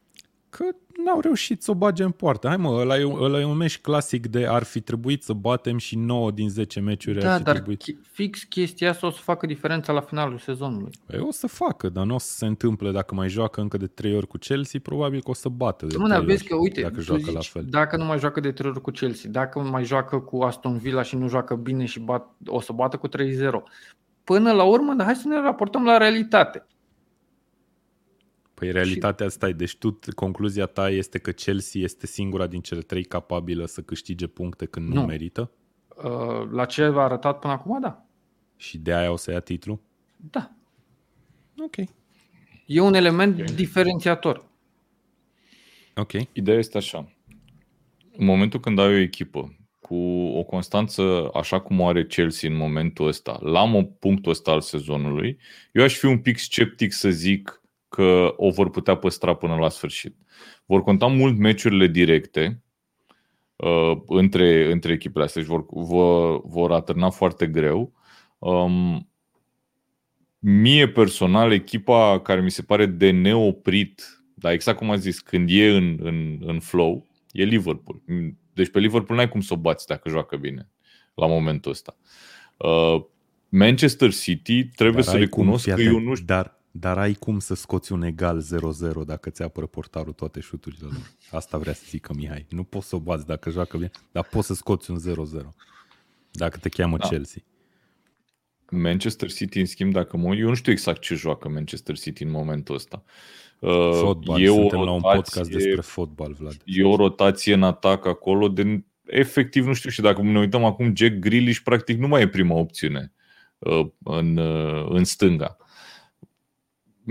Speaker 1: Că n-au reușit să o bage în poartă. Hai mă, ăla e, ăla e un meci clasic de ar fi trebuit să batem și 9 din 10 meciuri.
Speaker 3: Da,
Speaker 1: ar fi
Speaker 3: dar
Speaker 1: trebuit.
Speaker 3: fix chestia asta o să facă diferența la finalul sezonului.
Speaker 1: Păi o să facă, dar nu o să se întâmple dacă mai joacă încă de 3 ori cu Chelsea, probabil că o să bată de
Speaker 3: Mâna,
Speaker 1: 3
Speaker 3: vezi
Speaker 1: ori,
Speaker 3: că, uite,
Speaker 1: dacă
Speaker 3: tu
Speaker 1: joacă
Speaker 3: zici,
Speaker 1: la fel.
Speaker 3: dacă nu mai joacă de 3 ori cu Chelsea, dacă mai joacă cu Aston Villa și nu joacă bine și bat, o să bată cu 3-0. Până la urmă, hai să ne raportăm la realitate.
Speaker 1: Păi realitatea asta e, deci tu, concluzia ta este că Chelsea este singura din cele trei capabilă să câștige puncte când nu,
Speaker 3: Nu.
Speaker 1: nu merită
Speaker 3: Uh, La ce a arătat până acum, da.
Speaker 1: și de aia o să ia titlul?
Speaker 3: Da.
Speaker 1: Ok.
Speaker 3: E un element diferențiator.
Speaker 1: Ok.
Speaker 2: Ideea este așa. În momentul când ai o echipă cu o constanță așa cum o are Chelsea în momentul ăsta, la mo- punctul ăsta al sezonului, eu aș fi un pic sceptic să zic că o vor putea păstra până la sfârșit. Vor conta mult meciurile directe uh, între, între echipele astea și vor, vor, vor atârna foarte greu. Um, mie personal, echipa care mi se pare de neoprit, dar exact cum a zis, când e în, în, în flow, e Liverpool. Deci pe Liverpool n-ai cum să o bați dacă joacă bine la momentul ăsta. Uh, Manchester City trebuie
Speaker 1: Dar
Speaker 2: să
Speaker 1: ai cum,
Speaker 2: recunosc
Speaker 1: fii
Speaker 2: că
Speaker 1: atent,
Speaker 2: eu nu știu.
Speaker 1: Dar, dar ai cum să scoți un egal 0-0 dacă ți apără portarul toate șuturile lor. Asta vrea să zică Mihai. Nu poți să o bați dacă joacă bine, dar poți să scoți un 0-0 dacă te cheamă
Speaker 2: Da.
Speaker 1: Chelsea.
Speaker 2: Manchester City, în schimb, dacă mă... Eu nu știu exact ce joacă Manchester City în momentul ăsta. Uh,
Speaker 1: Fotbal.
Speaker 2: e o
Speaker 1: Suntem la un
Speaker 2: rotație-
Speaker 1: podcast despre fotbal, Vlad.
Speaker 2: E o rotație în atac acolo de efectiv nu știu și dacă ne uităm acum Jack Grealish practic nu mai e prima opțiune uh, în, uh, în stânga.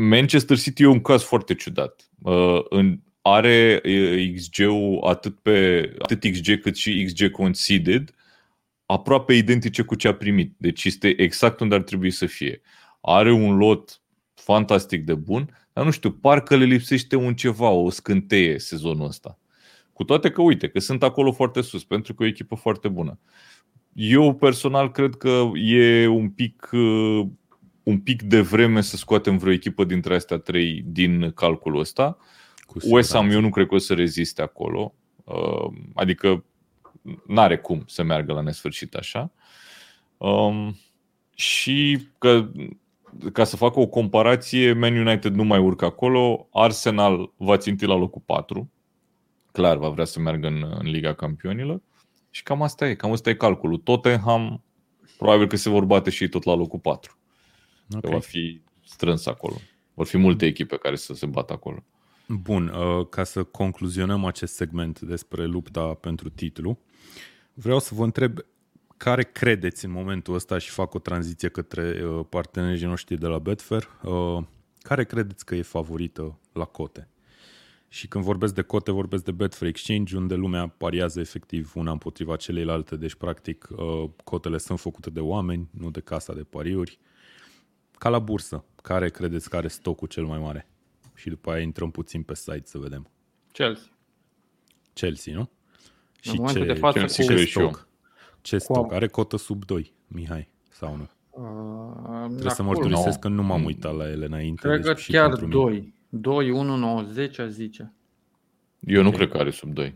Speaker 2: Manchester City e un caz foarte ciudat. Uh, în, are uh, XG-ul atât pe atât XG cât și XG conceded aproape identice cu ce a primit. Deci este exact unde ar trebui să fie. Are un lot fantastic de bun, dar nu știu, parcă le lipsește un ceva, o scânteie sezonul ăsta. Cu toate că, uite, că sunt acolo foarte sus, pentru că e o echipă foarte bună. Eu personal cred că e un pic, uh, un pic de vreme să scoatem vreo echipă dintre astea trei din calculul ăsta.
Speaker 1: Cu
Speaker 2: West Ham
Speaker 1: siguranță.
Speaker 2: eu nu cred că o să reziste acolo. Uh, Adică n-are cum să meargă la nesfârșit așa. Um, și că, ca să fac o comparație, Man United nu mai urcă acolo, Arsenal va ținti la locul 4, clar va vrea să meargă în, în Liga Campionilor și cam asta e, cam asta e calculul. Tottenham probabil că se vor bate și ei tot la locul 4, okay. că va
Speaker 1: Ok.
Speaker 2: fi strâns acolo. Vor fi multe echipe care să se bată acolo.
Speaker 1: Bun, uh, ca să concluzionăm acest segment despre lupta pentru titlu, vreau să vă întreb care credeți în momentul ăsta și fac o tranziție către uh, partenerii noștri de la Betfair, uh, care credeți că e favorită la cote? Și când vorbesc de cote, vorbesc de Betfair Exchange, unde lumea pariază efectiv una împotriva celeilalte, deci practic uh, cotele sunt făcute de oameni, nu de casa de pariuri. Ca la bursă, care credeți că are stocul cel mai mare? Și după aia intrăm puțin pe site să vedem.
Speaker 3: Chelsea.
Speaker 1: Chelsea, nu?
Speaker 3: În momentul de față
Speaker 2: Chelsea
Speaker 3: cu-
Speaker 2: cred
Speaker 1: ce
Speaker 2: și eu.
Speaker 1: stoc? Ce stoc? Are cotă sub 2, Mihai, sau nu?
Speaker 3: Uh,
Speaker 1: Trebuie să
Speaker 3: acolo.
Speaker 1: mărturisesc
Speaker 2: nu.
Speaker 1: că nu m-am uitat la ele înainte.
Speaker 3: Cred că
Speaker 1: deci și
Speaker 3: chiar
Speaker 1: pentru mine.
Speaker 3: 2. 2, 1, 90, a zice.
Speaker 2: Eu nu
Speaker 1: Ok.
Speaker 2: cred că are sub 2.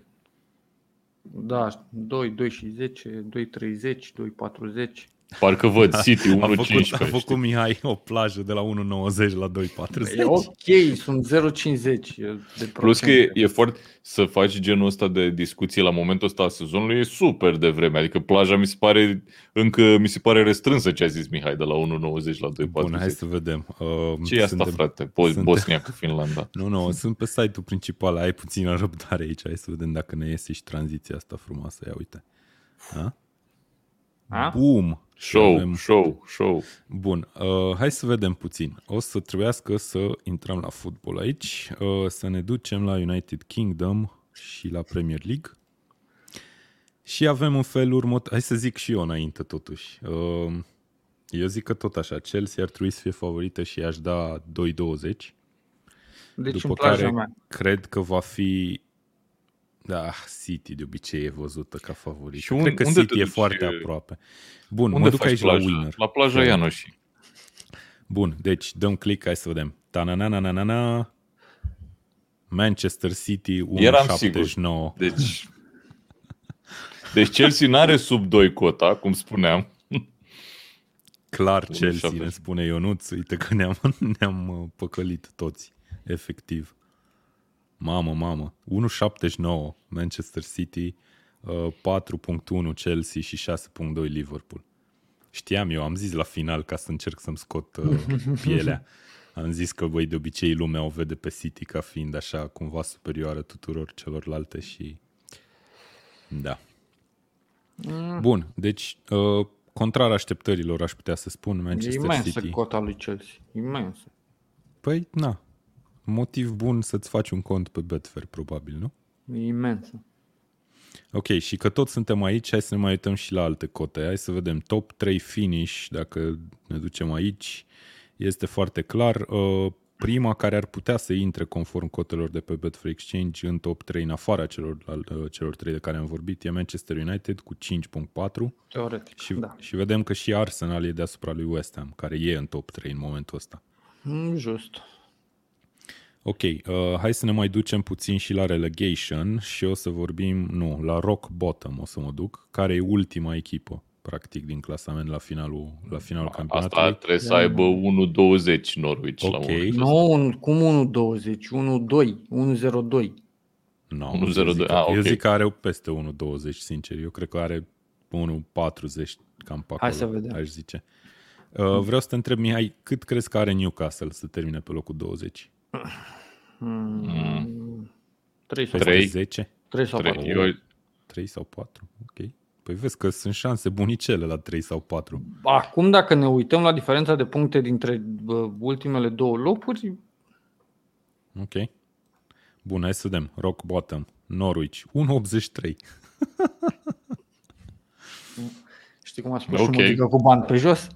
Speaker 3: Da, 2, 2 și 10, 2, 30, 2, 40.
Speaker 2: Parcă văd City
Speaker 1: A făcut,
Speaker 2: 1.15.
Speaker 1: a făcut
Speaker 2: știi?
Speaker 1: Mihai o plajă de la 1,90 la 2,40.
Speaker 3: E ok, sunt 0,50 de
Speaker 2: Plus că e,
Speaker 3: procente.
Speaker 2: e foarte să faci genul ăsta de discuție la momentul ăsta al sezonului e super de vreme. Adică plaja mi se pare încă mi se pare restrânsă ce a zis Mihai de la 1.90 la 2.40.
Speaker 1: Bun, hai să vedem. Uh,
Speaker 2: Ce e asta,
Speaker 1: suntem-
Speaker 2: frate? Po-
Speaker 1: suntem-
Speaker 2: Bosnia cu Finlanda.
Speaker 1: Nu, nu, sunt pe site-ul principal, ai puțină răbdare aici, hai să vedem dacă ne iese și tranziția asta frumoasă, ia uite. Da?
Speaker 3: A?
Speaker 1: Boom!
Speaker 2: Show,
Speaker 1: Avem-
Speaker 2: show, show.
Speaker 1: Bun, uh, hai să vedem puțin. O să trebuiască să intrăm la fotbal aici, uh, să ne ducem la United Kingdom și la Premier League. Și avem un fel următor. Hai să zic și eu înainte, totuși. Uh, eu zic că tot așa, Chelsea ar trebui să fie favorită și aș da 2-20.
Speaker 3: Deci
Speaker 1: După
Speaker 3: în plaja
Speaker 1: care
Speaker 3: mea.
Speaker 1: cred că va fi da, City de obicei e văzută ca favorită.
Speaker 2: Și un-
Speaker 1: cred că
Speaker 2: unde
Speaker 1: City
Speaker 2: te
Speaker 1: e
Speaker 2: duci?
Speaker 1: foarte aproape. Bun,
Speaker 2: Unde
Speaker 1: mă duc
Speaker 2: faci
Speaker 1: aici
Speaker 2: plaja?
Speaker 1: la winner.
Speaker 2: La plaja
Speaker 1: Chiar.
Speaker 2: Ianoși.
Speaker 1: Bun, deci dăm click, hai să vedem. Ta-na-na-na-na-na. Manchester City 179.
Speaker 2: Deci, deci Chelsea nu are sub 2 cota, cum spuneam.
Speaker 1: Clar Chelsea, ne spune Ionuț. Uite că ne-am, ne-am uh, păcălit toți, efectiv. Mamă, mamă. 1.79 Manchester City, 4.1 uh, Chelsea și 6.2 Liverpool. Știam eu, am zis la final ca să încerc să-mi scot uh, pielea. Am zis că, băi, de obicei lumea o vede pe City ca fiind așa cumva superioară tuturor celorlalte și... Da. Mm. Bun, deci, uh, contrar așteptărilor, aș putea să spun, Manchester
Speaker 3: e imensă
Speaker 1: City...
Speaker 3: cota lui Chelsea, imensă.
Speaker 1: Păi, na, motiv bun să-ți faci un cont pe Betfair, probabil, nu?
Speaker 3: E imensă.
Speaker 1: Ok, și că tot suntem aici, hai să ne mai uităm și la alte cote. Hai să vedem top 3 finish, dacă ne ducem aici, este foarte clar. Uh, prima care ar putea să intre conform cotelor de pe Betfair Exchange în top 3 în afara celor, uh, celor 3 de care am vorbit e Manchester United cu 5.4
Speaker 3: Teoretic,
Speaker 1: și,
Speaker 3: da.
Speaker 1: și vedem că și Arsenal e deasupra lui West Ham, care e în top 3 în momentul ăsta.
Speaker 3: Mm, just.
Speaker 1: Ok, uh, hai să ne mai ducem puțin și la relegation și o să vorbim, nu, la rock bottom o să mă duc, care e ultima echipă, practic, din clasament la finalul, la finalul
Speaker 2: Asta
Speaker 1: campionatului.
Speaker 2: Asta trebuie să aibă 1.20 Norwich
Speaker 1: Ok.
Speaker 2: la moment.
Speaker 3: Nu, un, cum 1.20, 1.2, 1.02.
Speaker 1: No,
Speaker 2: 1.02,
Speaker 1: eu zic, că-
Speaker 2: ah,
Speaker 1: Eu
Speaker 2: ok.
Speaker 1: zic că are peste 1.20, sincer. Eu cred că are 1.40, cam pe acolo,
Speaker 3: Hai să vedem.
Speaker 1: aș zice. Uh, vreau să te întreb, Mihai, cât crezi că are Newcastle să termine pe locul 20?
Speaker 3: Mm. 3 sau
Speaker 1: Peste
Speaker 2: Trei.
Speaker 1: 10?
Speaker 3: 3 sau 4.
Speaker 2: Trei. Eu,
Speaker 1: 3 sau 4? Ok. Păi vezi că sunt șanse bunicele la 3 sau 4.
Speaker 3: Acum, dacă ne uităm la diferența de puncte dintre bă, ultimele două locuri,
Speaker 1: Ok. Bun, hai să vedem. Rock bottom. Norwich. 1.83.
Speaker 3: știi cum a spus
Speaker 2: Ok.
Speaker 3: okay. și cu bani pe jos?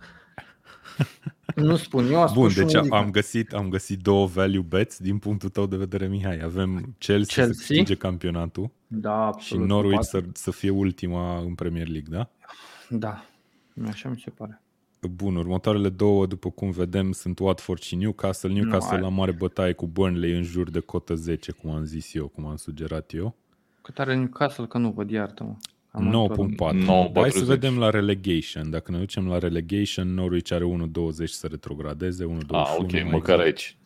Speaker 3: nu spun eu, a spus
Speaker 1: Bun,
Speaker 3: și
Speaker 1: deci
Speaker 3: Modica.
Speaker 1: am găsit, am găsit două value bets din punctul tău de vedere, Mihai. Avem Chelsea,
Speaker 3: Chelsea?
Speaker 1: să câștige campionatul
Speaker 3: Da,
Speaker 1: și
Speaker 3: absolut.
Speaker 1: Norwich
Speaker 3: Poate.
Speaker 1: să, să fie ultima în Premier League, da?
Speaker 3: Da, așa mi se pare.
Speaker 1: Bun, următoarele două, după cum vedem, sunt Watford și Newcastle. Newcastle
Speaker 3: ai-
Speaker 1: la mare bătaie cu Burnley în jur de cotă 10, cum am zis eu, cum am sugerat eu.
Speaker 3: Cât are Newcastle, că nu văd, iartă-mă. Am uitat.
Speaker 1: 9.4.
Speaker 2: 9.40.
Speaker 1: Hai să vedem la relegation. Dacă ne ducem la relegation, Norwich are 1.20 să retrogradeze, 1.21.
Speaker 2: ah, ok,
Speaker 1: mai
Speaker 2: măcar
Speaker 1: exact.
Speaker 2: aici.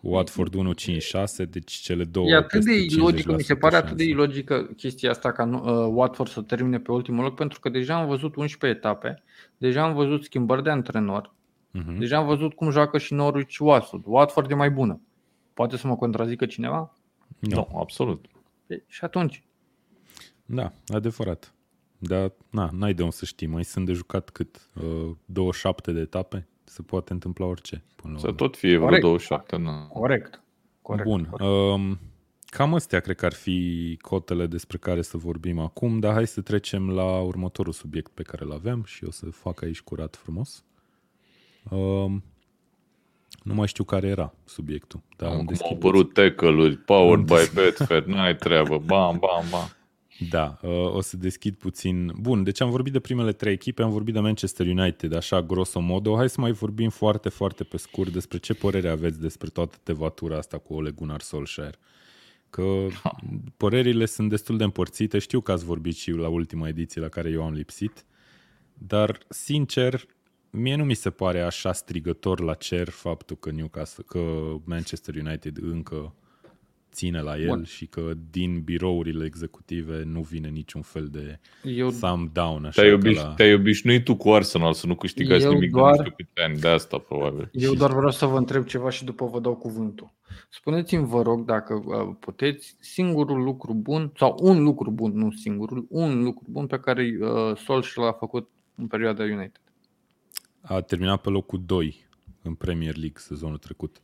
Speaker 1: Watford 1.56, deci cele două
Speaker 3: E atât de
Speaker 1: peste
Speaker 3: ilogică, mi se
Speaker 1: 50%
Speaker 3: pare atât de
Speaker 1: șanse.
Speaker 3: ilogică chestia asta ca nu- uh, Watford să termine pe ultimul loc, pentru că deja am văzut 11 etape, deja am văzut schimbări de antrenor,
Speaker 1: Mhm.
Speaker 3: deja am văzut cum joacă și Norwich și Watford. Watford e mai bună. Poate să mă contrazică cineva?
Speaker 1: Nu.
Speaker 2: Nu, absolut.
Speaker 3: E, și atunci,
Speaker 1: Da, adevărat. Dar na, n-ai de unde să știi. Mai sunt de jucat cât? Uh, 27 de etape? Se poate întâmpla orice. Până la
Speaker 2: Să
Speaker 1: urmă.
Speaker 2: tot fie vreo
Speaker 3: Corect.
Speaker 2: 27, nu.
Speaker 3: corect. corect.
Speaker 1: Bun.
Speaker 3: corect.
Speaker 1: Um, cam astea cred că ar fi cotele despre care să vorbim acum, dar hai să trecem la următorul subiect pe care îl avem și o să fac aici curat frumos. Um, nu mai știu care era subiectul, dar am
Speaker 2: Acum au
Speaker 1: deschis.
Speaker 2: apărut tackle-uri, powered
Speaker 1: Am
Speaker 2: by Betfair, n-ai treabă, bam, bam, bam.
Speaker 1: Da, uh, o să deschid puțin. Bun, deci am vorbit de primele trei echipe, am vorbit de Manchester United, așa grosomodo. Hai să mai vorbim foarte, foarte pe scurt despre ce părere aveți despre toată tevatura asta cu Ole Gunnar Solskjaer. Că părerile sunt destul de împărțite, știu că ați vorbit și la ultima ediție la care eu am lipsit, dar, sincer, mie nu mi se pare așa strigător la cer faptul că Newcastle, că Manchester United încă ține la el
Speaker 3: Bun.
Speaker 1: și că din birourile executive nu vine niciun fel de
Speaker 3: Eu,
Speaker 1: thumb down. Așa
Speaker 2: Te-ai,
Speaker 1: ca
Speaker 2: obiș-
Speaker 1: la...
Speaker 2: te-ai obișnuit tu cu Arsenal să nu câștigați
Speaker 3: Eu
Speaker 2: nimic
Speaker 3: doar-
Speaker 2: de nu știu câte ani, de asta probabil.
Speaker 3: eu doar vreau să vă întreb ceva și după vă dau cuvântul. Spuneți-mi, vă rog, dacă uh, puteți, singurul lucru bun, sau un lucru bun, nu singurul, un lucru bun pe care uh, Solskjaer l-a făcut în perioada United.
Speaker 1: A terminat pe locul 2 în Premier League sezonul trecut.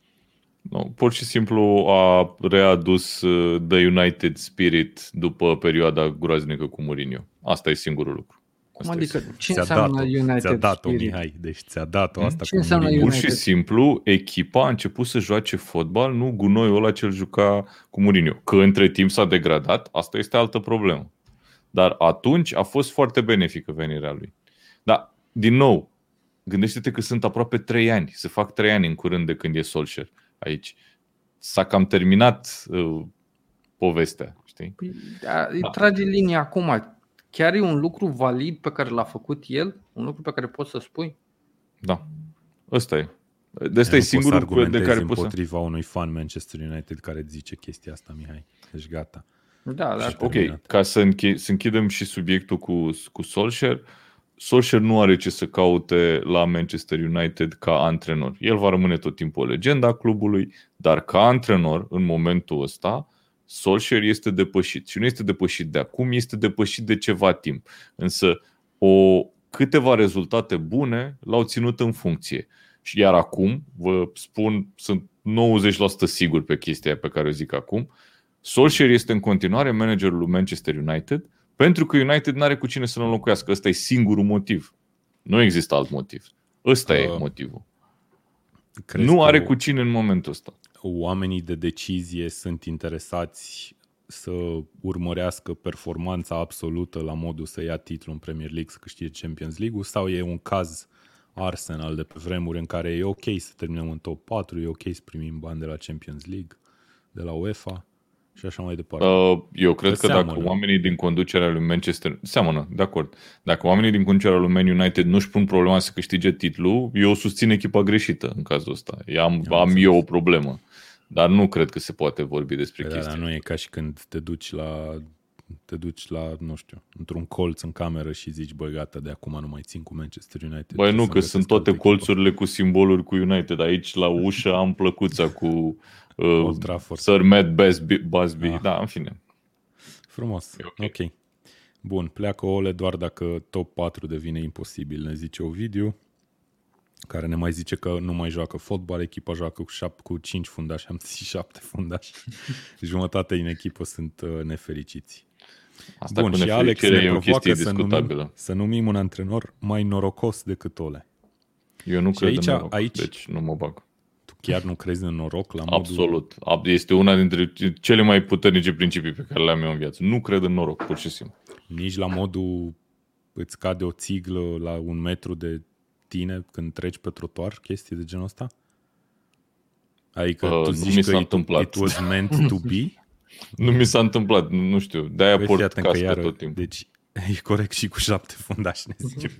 Speaker 2: Nu, pur și simplu a readus uh, The United Spirit după perioada groaznică cu Mourinho. Asta e singurul lucru.
Speaker 3: Cum
Speaker 2: Asta
Speaker 3: adică,
Speaker 2: este.
Speaker 3: ce
Speaker 1: ți-a
Speaker 3: înseamnă
Speaker 1: dat-o,
Speaker 3: United
Speaker 1: ți-a dat-o
Speaker 3: Spirit?
Speaker 1: Mihai, deci ți-a dat-o
Speaker 2: Hmm?
Speaker 1: asta
Speaker 3: Ce
Speaker 1: cu
Speaker 3: înseamnă
Speaker 1: Mourinho.
Speaker 2: Pur și
Speaker 3: United.
Speaker 2: simplu, echipa a început să joace fotbal, nu gunoiul ăla ce-l juca cu Mourinho. Că între timp s-a degradat, asta este altă problemă. Dar atunci a fost foarte benefică venirea lui. Dar, din nou, gândește-te că sunt aproape 3 ani, se fac 3 ani în curând de când e Solskjaer aici. s-a cam terminat uh, povestea, știi? Păi,
Speaker 3: da, da. trage linia acum. Chiar e un lucru valid pe care l-a făcut el? Un lucru pe care poți să spui?
Speaker 2: Da. Ăsta e. De asta e singurul de care
Speaker 1: poți împotriva să... unui fan Manchester United care zice chestia asta, Mihai. Deci gata.
Speaker 3: Da, da.
Speaker 2: Ok, ca să, înche- să închidem și subiectul cu, cu Solskjaer, Solskjaer nu are ce să caute la Manchester United ca antrenor. El va rămâne tot timpul o legendă a clubului, dar ca antrenor, în momentul ăsta, Solskjaer este depășit. Și nu este depășit de acum, este depășit de ceva timp. Însă o, câteva rezultate bune l-au ținut în funcție. Și iar acum, vă spun, sunt 90% sigur pe chestia pe care o zic acum, Solskjaer este în continuare managerul lui Manchester United pentru că United nu are cu cine să-l înlocuiască. Ăsta e singurul motiv. Nu există alt motiv. Ăsta uh, e motivul. Nu are cu cine în momentul ăsta.
Speaker 1: Oamenii de decizie sunt interesați să urmărească performanța absolută la modul să ia titlul în Premier League, să câștige Champions League sau e un caz Arsenal de pe vremuri în care e ok să terminăm în top 4, e ok să primim bani de la Champions League, de la UEFA și așa mai departe. Uh,
Speaker 2: eu cred că, că seamănă. dacă oamenii din conducerea lui Manchester... Seamănă, de acord. Dacă oamenii din conducerea lui Man United nu-și pun problema să câștige titlul, eu susțin echipa greșită în cazul ăsta. Eu am, am, am eu o problemă. Dar nu cred că se poate vorbi despre păi da, chestia.
Speaker 1: Dar nu e ca și când te duci la te duci la, nu știu, într-un colț în cameră și zici, băi, gata, de acum nu mai țin cu Manchester United.
Speaker 2: Băi, nu, că sunt toate colțurile echipă. cu simboluri cu United. Aici, la ușă, am plăcuța cu uh, Sir Matt Busby. Busby. Ah. Da, în fine.
Speaker 1: Frumos. Okay. ok. Bun, pleacă Ole doar dacă top 4 devine imposibil, ne zice Ovidiu, care ne mai zice că nu mai joacă fotbal, echipa joacă cu, șap- cu 5 fundași, am zis 7 fundași. Jumătate din echipă sunt uh, nefericiți. Asta Bun, și Alex ne provoacă să numim, să numim un antrenor mai norocos decât Ole.
Speaker 2: Eu nu și cred aici, în noroc, aici, deci nu mă bag.
Speaker 1: Tu chiar nu crezi în noroc? La
Speaker 2: Absolut. Modul... Este una dintre cele mai puternice principii pe care le-am eu în viață. Nu cred în noroc, pur și simplu.
Speaker 1: Nici la modul îți cade o țiglă la un metru de tine când treci pe trotuar, chestii de genul ăsta? Adică uh, tu zici că it, it was meant to be?
Speaker 2: Nu mi s-a întâmplat, nu știu, de-aia păi port cască iară, tot timpul.
Speaker 1: Deci e corect și cu șapte fundași, ne zice.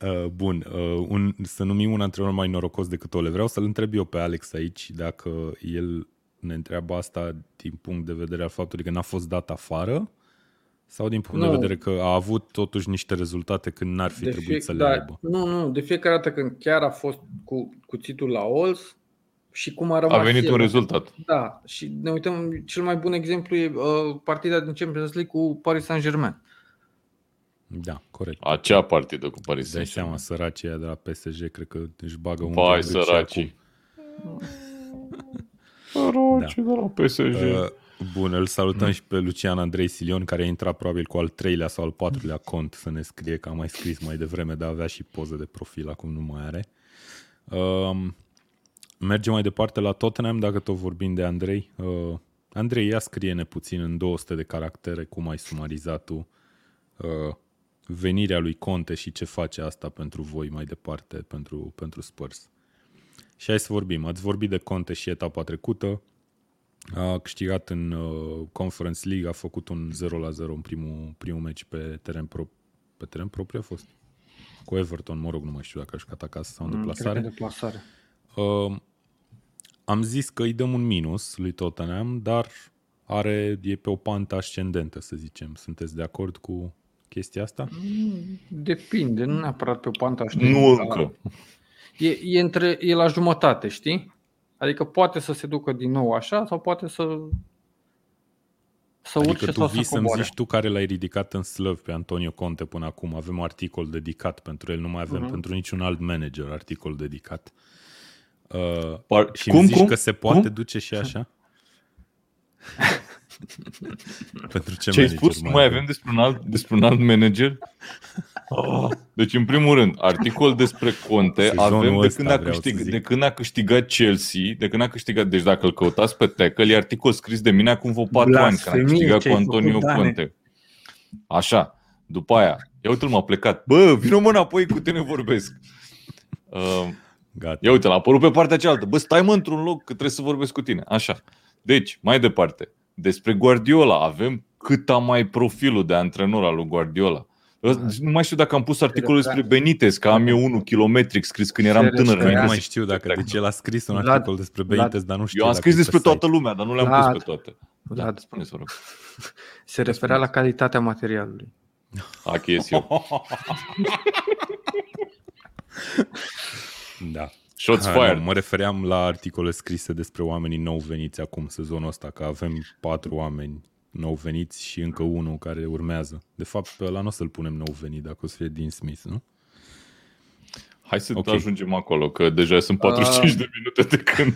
Speaker 1: uh, bun, uh, un, să numim un antrenor mai norocos decât Ole. Vreau să-l întreb eu pe Alex aici dacă el ne întreabă asta din punct de vedere al faptului că n-a fost dat afară sau din punct nu. de vedere că a avut totuși niște rezultate când n-ar fi de trebuit fie, să le da, aibă?
Speaker 3: Nu, nu, de fiecare dată când chiar a fost cu cuțitul la Ols, și cum a rămas
Speaker 2: A venit el. un rezultat.
Speaker 3: Da, și ne uităm, cel mai bun exemplu e uh, partida din Champions League cu Paris Saint-Germain.
Speaker 1: Da, corect.
Speaker 2: Acea partidă cu Paris
Speaker 1: Saint-Germain. Dai seama, săracii de la PSG, cred că își bagă un
Speaker 2: Vai, săracii. Săracii da. de la PSG. Uh,
Speaker 1: bun, îl salutăm mm. și pe Lucian Andrei Silion, care a intrat probabil cu al treilea sau al patrulea cont să ne scrie, că a mai scris mai devreme, dar avea și poză de profil, acum nu mai are. Uh, Mergem mai departe la Tottenham, dacă tot vorbim de Andrei. Uh, Andrei, ia scrie-ne puțin în 200 de caractere cum ai sumarizat tu uh, venirea lui Conte și ce face asta pentru voi mai departe, pentru, pentru Spurs. Și hai să vorbim. Ați vorbit de Conte și etapa trecută. A câștigat în uh, Conference League, a făcut un 0 la 0 în primul, primul meci pe teren, pro, pe teren propriu a fost. Cu Everton, mă rog, nu mai știu dacă a jucat acasă sau în mm, deplasare.
Speaker 3: deplasare.
Speaker 1: Uh, am zis că îi dăm un minus lui Tottenham, dar are, e pe o pantă ascendentă, să zicem. Sunteți de acord cu chestia asta?
Speaker 3: Mm, depinde, nu neapărat pe o pantă ascendentă.
Speaker 2: Nu încă.
Speaker 3: E, e, între, e la jumătate, știi? Adică poate să se ducă din nou așa sau poate să
Speaker 1: să adică urce tu vii să să-mi zici tu care l-ai ridicat în slăv pe Antonio Conte până acum. Avem articol dedicat pentru el, nu mai avem uh-huh. pentru niciun alt manager articol dedicat. Uh, Par- și cum, zici cum? că se poate cum? duce și așa? Pentru ce,
Speaker 2: ce ai spus? Nu mai avem despre un alt, despre un alt manager? Oh. Deci, în primul rând, articol despre Conte Sezonul avem de când, a câștig, de când a câștigat Chelsea, de când a câștigat, deci dacă îl căutați pe tackle, e articol scris de mine acum vreo 4 ani, când a câștigat cu Antonio Conte. Așa, după aia, ia uite-l m-a plecat. Bă, vină mă înapoi cu tine vorbesc. Uh,
Speaker 1: Gata.
Speaker 2: Ia uite, l-a apărut pe partea cealaltă. Bă, stai mă într-un loc că trebuie să vorbesc cu tine. Așa. Deci, mai departe. Despre Guardiola. Avem cât am mai profilul de antrenor al lui Guardiola. Nu mai știu dacă am pus articolul despre Benitez, că am eu unul kilometric scris când eram tânăr.
Speaker 1: Nu mai știu dacă de ce l-a scris un articol despre Benitez, dar nu știu.
Speaker 2: Eu am scris despre toată lumea, dar nu le-am pus pe toate.
Speaker 3: Vlad, da, spune rog. Se referea la calitatea materialului.
Speaker 2: Achies eu.
Speaker 1: da.
Speaker 2: Shots fired.
Speaker 1: Mă refeream la articole scrise despre oamenii nou veniți acum sezonul ăsta, că avem patru oameni nou veniți și încă unul care urmează. De fapt, pe ăla nu o să-l punem nou venit dacă o să fie din Smith, nu?
Speaker 2: Hai să okay. ajungem acolo, că deja sunt 45 uh, de minute de când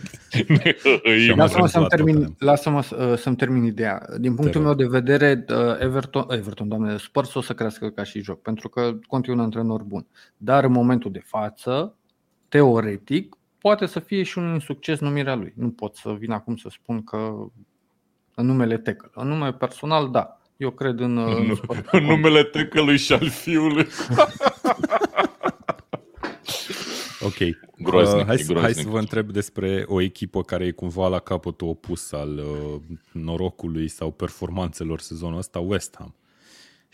Speaker 2: ne
Speaker 3: Lasă-mă să-mi termin, lasă-mă uh, să-mi termin ideea. Din punctul meu de vedere, uh, Everton, Everton, doamne, Spurs o să crească ca și joc, pentru că continuă un antrenor bun. Dar în momentul de față, teoretic, poate să fie și un succes numirea lui. Nu pot să vin acum să spun că în numele Tecă. În nume personal, da. Eu cred în...
Speaker 2: În, în numele Tecălui și al fiului.
Speaker 1: Ok. Groaznic, uh, hai, groaznic. hai să vă întreb despre o echipă care e cumva la capătul opus al uh, norocului sau performanțelor sezonul ăsta, West Ham.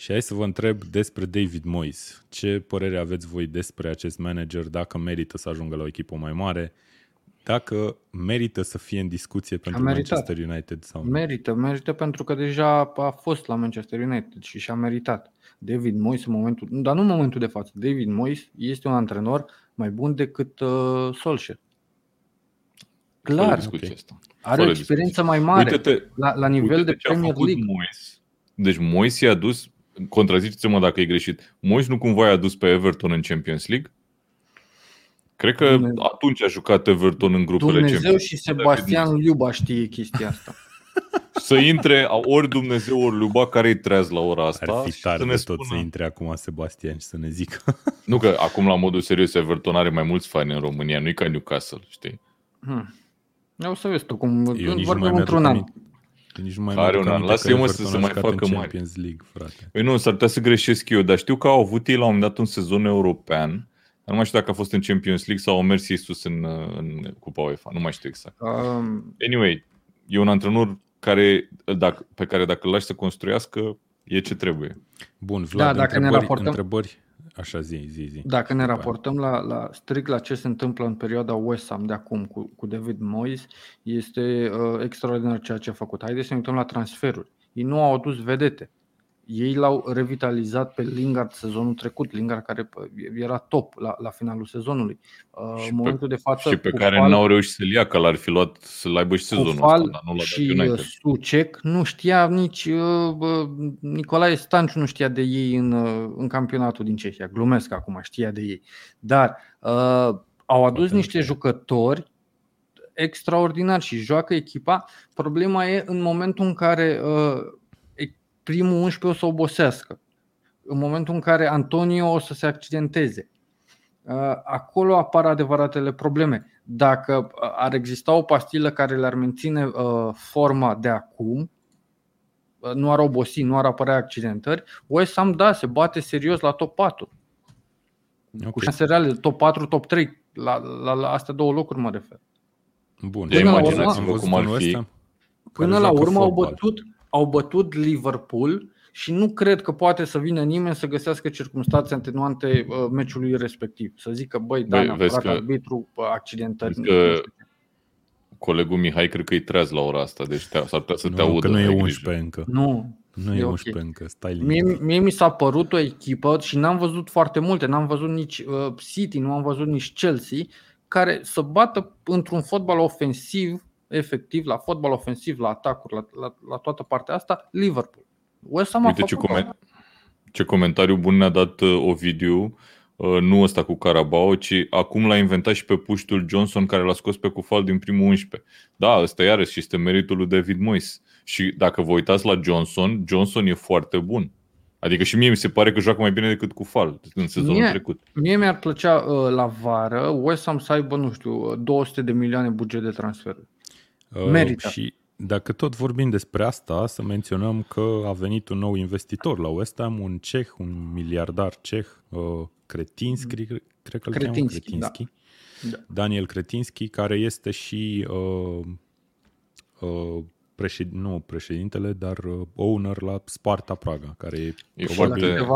Speaker 1: Și hai să vă întreb despre David Moyes. Ce părere aveți voi despre acest manager, dacă merită să ajungă la o echipă mai mare, dacă merită să fie în discuție pentru Manchester United sau nu?
Speaker 3: Merită, merită pentru că deja a fost la Manchester United și și-a meritat. David Moyes în momentul, dar nu în momentul de față. David Moyes este un antrenor mai bun decât uh, Solskjaer. Clar. Okay. Are Fără o experiență mai mare uite-te, la, la nivel de Premier League.
Speaker 2: Moyes. Deci Moyes i-a dus, contraziceți-mă dacă e greșit, Moyes nu cumva i-a dus pe Everton în Champions League? Cred că Dumnezeu. atunci a jucat Everton în grupele
Speaker 3: Dumnezeu Champions. și Sebastian Liuba știe chestia asta.
Speaker 2: să intre ori Dumnezeu, ori Luba, care îi treaz la ora asta.
Speaker 1: Ar fi tare să ne tot spună... să intre acum Sebastian și să ne zică.
Speaker 2: nu că acum la modul serios Everton are mai mulți fani în România, nu e ca Newcastle, știi?
Speaker 3: Hmm. Eu să vezi tu cum Eu nici vorbim într-un an.
Speaker 2: Nici nu mai Are un an. Lasă-i mă să se mai facă mai.
Speaker 1: League, frate.
Speaker 2: Păi nu, s-ar putea să greșesc eu, dar știu că au avut ei la un moment dat un sezon european. Nu mai știu dacă a fost în Champions League sau au mers ei sus în, în Cupa UEFA. Nu mai știu exact. Um... Anyway, e un antrenor care, dacă, pe care dacă îl lași să construiască, e ce trebuie.
Speaker 1: Bun, Vlad, da, dacă întrebări, ne raportăm, întrebări, așa zi, zi, zi.
Speaker 3: Dacă ne raportăm la, la strict la ce se întâmplă în perioada West Ham de acum cu, cu David Moyes, este uh, extraordinar ceea ce a făcut. Haideți să ne uităm la transferuri. Ei nu au adus vedete ei l-au revitalizat pe Lingard sezonul trecut, Lingard care era top la, la finalul sezonului. Uh, și în momentul
Speaker 2: pe,
Speaker 3: de față,
Speaker 2: și pe care Fal, n-au reușit să-l ia, că l-ar fi luat să-l aibă și sezonul Fal ăsta, dar nu l-a
Speaker 3: și United. Sucek nu știa nici uh, Nicolae Stanciu nu știa de ei în, uh, în campionatul din Cehia. Glumesc acum, știa de ei. Dar uh, au adus niște jucători extraordinari și joacă echipa. Problema e în momentul în care uh, primul 11 o să obosească. În momentul în care Antonio o să se accidenteze. Uh, acolo apar adevăratele probleme. Dacă uh, ar exista o pastilă care le-ar menține uh, forma de acum, nu ar obosi, nu ar apărea accidentări, West Ham, da, se bate serios la top 4. Okay. Cu șanse reale, top 4, top 3. La, la, la astea două locuri mă refer.
Speaker 2: Bun. Până la urmă, cum ar fi.
Speaker 3: Până la urmă au bătut, au bătut Liverpool și nu cred că poate să vină nimeni să găsească circunstanțe atenuante uh, meciului respectiv. Să zică, băi, da, ne-a furat că, arbitru, accidentări.
Speaker 2: Că colegul Mihai cred că îi treaz la ora asta, deci te, s-ar putea să
Speaker 1: nu,
Speaker 2: te audă.
Speaker 1: că nu e 11 încă.
Speaker 3: Nu,
Speaker 1: nu e, e 11 okay. încă, stai
Speaker 3: mie, mie mi s-a părut o echipă și n-am văzut foarte multe, n-am văzut nici uh, City, nu am văzut nici Chelsea, care să bată într-un fotbal ofensiv efectiv la fotbal ofensiv, la atacuri, la, la, la toată partea asta, Liverpool. West Ham Uite
Speaker 2: ce, coment- ce comentariu bun ne-a dat uh, Ovidiu, uh, nu ăsta cu Carabao, ci acum l-a inventat și pe puștul Johnson care l-a scos pe Cufal din primul 11. Da, ăsta iarăși este meritul lui David Moyes. Și dacă vă uitați la Johnson, Johnson e foarte bun. Adică și mie mi se pare că joacă mai bine decât cu Fal în sezonul
Speaker 3: mie,
Speaker 2: trecut.
Speaker 3: Mie mi-ar plăcea uh, la vară West Ham să aibă, nu știu, 200 de milioane buget de transferuri. Uh, Merită.
Speaker 1: Și dacă tot vorbim despre asta, să menționăm că a venit un nou investitor la West Ham, un ceh, un miliardar ceh, uh, Kretinski, cred că îl cheamă Kretinski. Da. da. Daniel Kretinski, care este și uh, uh, președ, nu președintele, dar uh, owner la Sparta Praga, care e,
Speaker 2: e probabil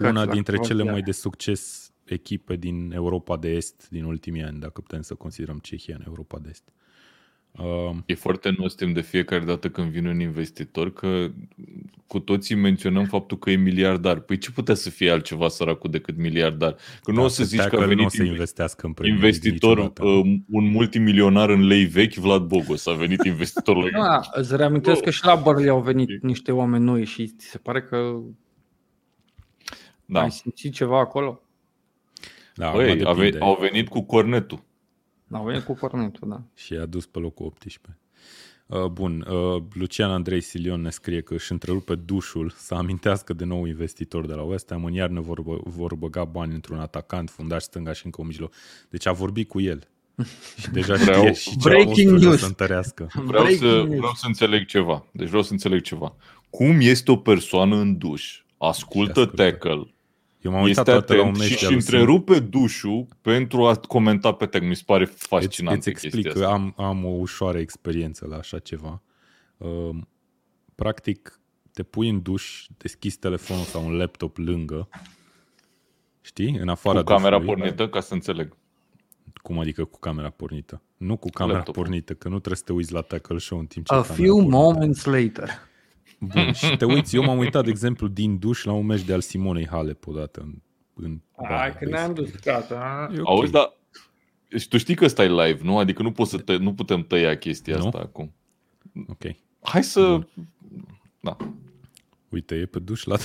Speaker 1: una dintre cele mai de succes echipe din Europa de Est din ultimii ani, dacă putem să considerăm Cehia în Europa de Est.
Speaker 2: Uh, e foarte nostim de fiecare dată când vine un investitor că cu toții menționăm faptul că e miliardar. Păi ce putea să fie altceva săracul decât miliardar? Că nu da, o să zici că a venit
Speaker 1: să investească în
Speaker 2: investitor, uh, un multimilionar în lei vechi, Vlad Bogos a venit investitorul.
Speaker 3: da, îți reamintesc oh. că și la Bărli au venit niște oameni noi și ți se pare că da. ai simțit ceva acolo?
Speaker 2: Da, Băi, au venit cu cornetul.
Speaker 3: Au venit cu cornetul, da.
Speaker 1: Și a dus pe locul 18. Uh, bun, uh, Lucian Andrei Silion ne scrie că își întrerupe dușul să amintească de nou investitor de la West Ham. În iarnă vor, vor băga bani într-un atacant, fundaș stânga și încă un mijloc. Deci a vorbit cu el. Și deja vreau, știe și ce breaking news. să întărească.
Speaker 2: Vreau să, vreau să înțeleg ceva. Deci vreau să înțeleg ceva. Cum este o persoană în duș, ascultă, ascultă. tackle,
Speaker 1: eu m-am uitat toată la un meci
Speaker 2: și, și întrerupe dușul pentru a comenta pe tag. Mi se pare fascinant
Speaker 1: Îți, îți explic că am, am o ușoară experiență la așa ceva. Uh, practic, te pui în duș, deschizi telefonul sau un laptop lângă, știi, în afara
Speaker 2: Cu camera dușului, pornită, ca să înțeleg.
Speaker 1: Cum adică cu camera pornită? Nu cu camera laptop. pornită, că nu trebuie să te uiți la tackle show în timp ce
Speaker 3: A few pornită. moments later.
Speaker 1: Bun, și te uiți, eu m-am uitat, de exemplu, din duș la un meci de al Simonei Halep odată în, în
Speaker 3: Hai că ne-am dus, gata.
Speaker 2: Okay. Auzi, dar și tu știi că stai live, nu? Adică nu, poți să te, nu putem tăia chestia nu? asta acum.
Speaker 1: Ok.
Speaker 2: Hai să... Bun. Da.
Speaker 1: Uite, e pe duș la...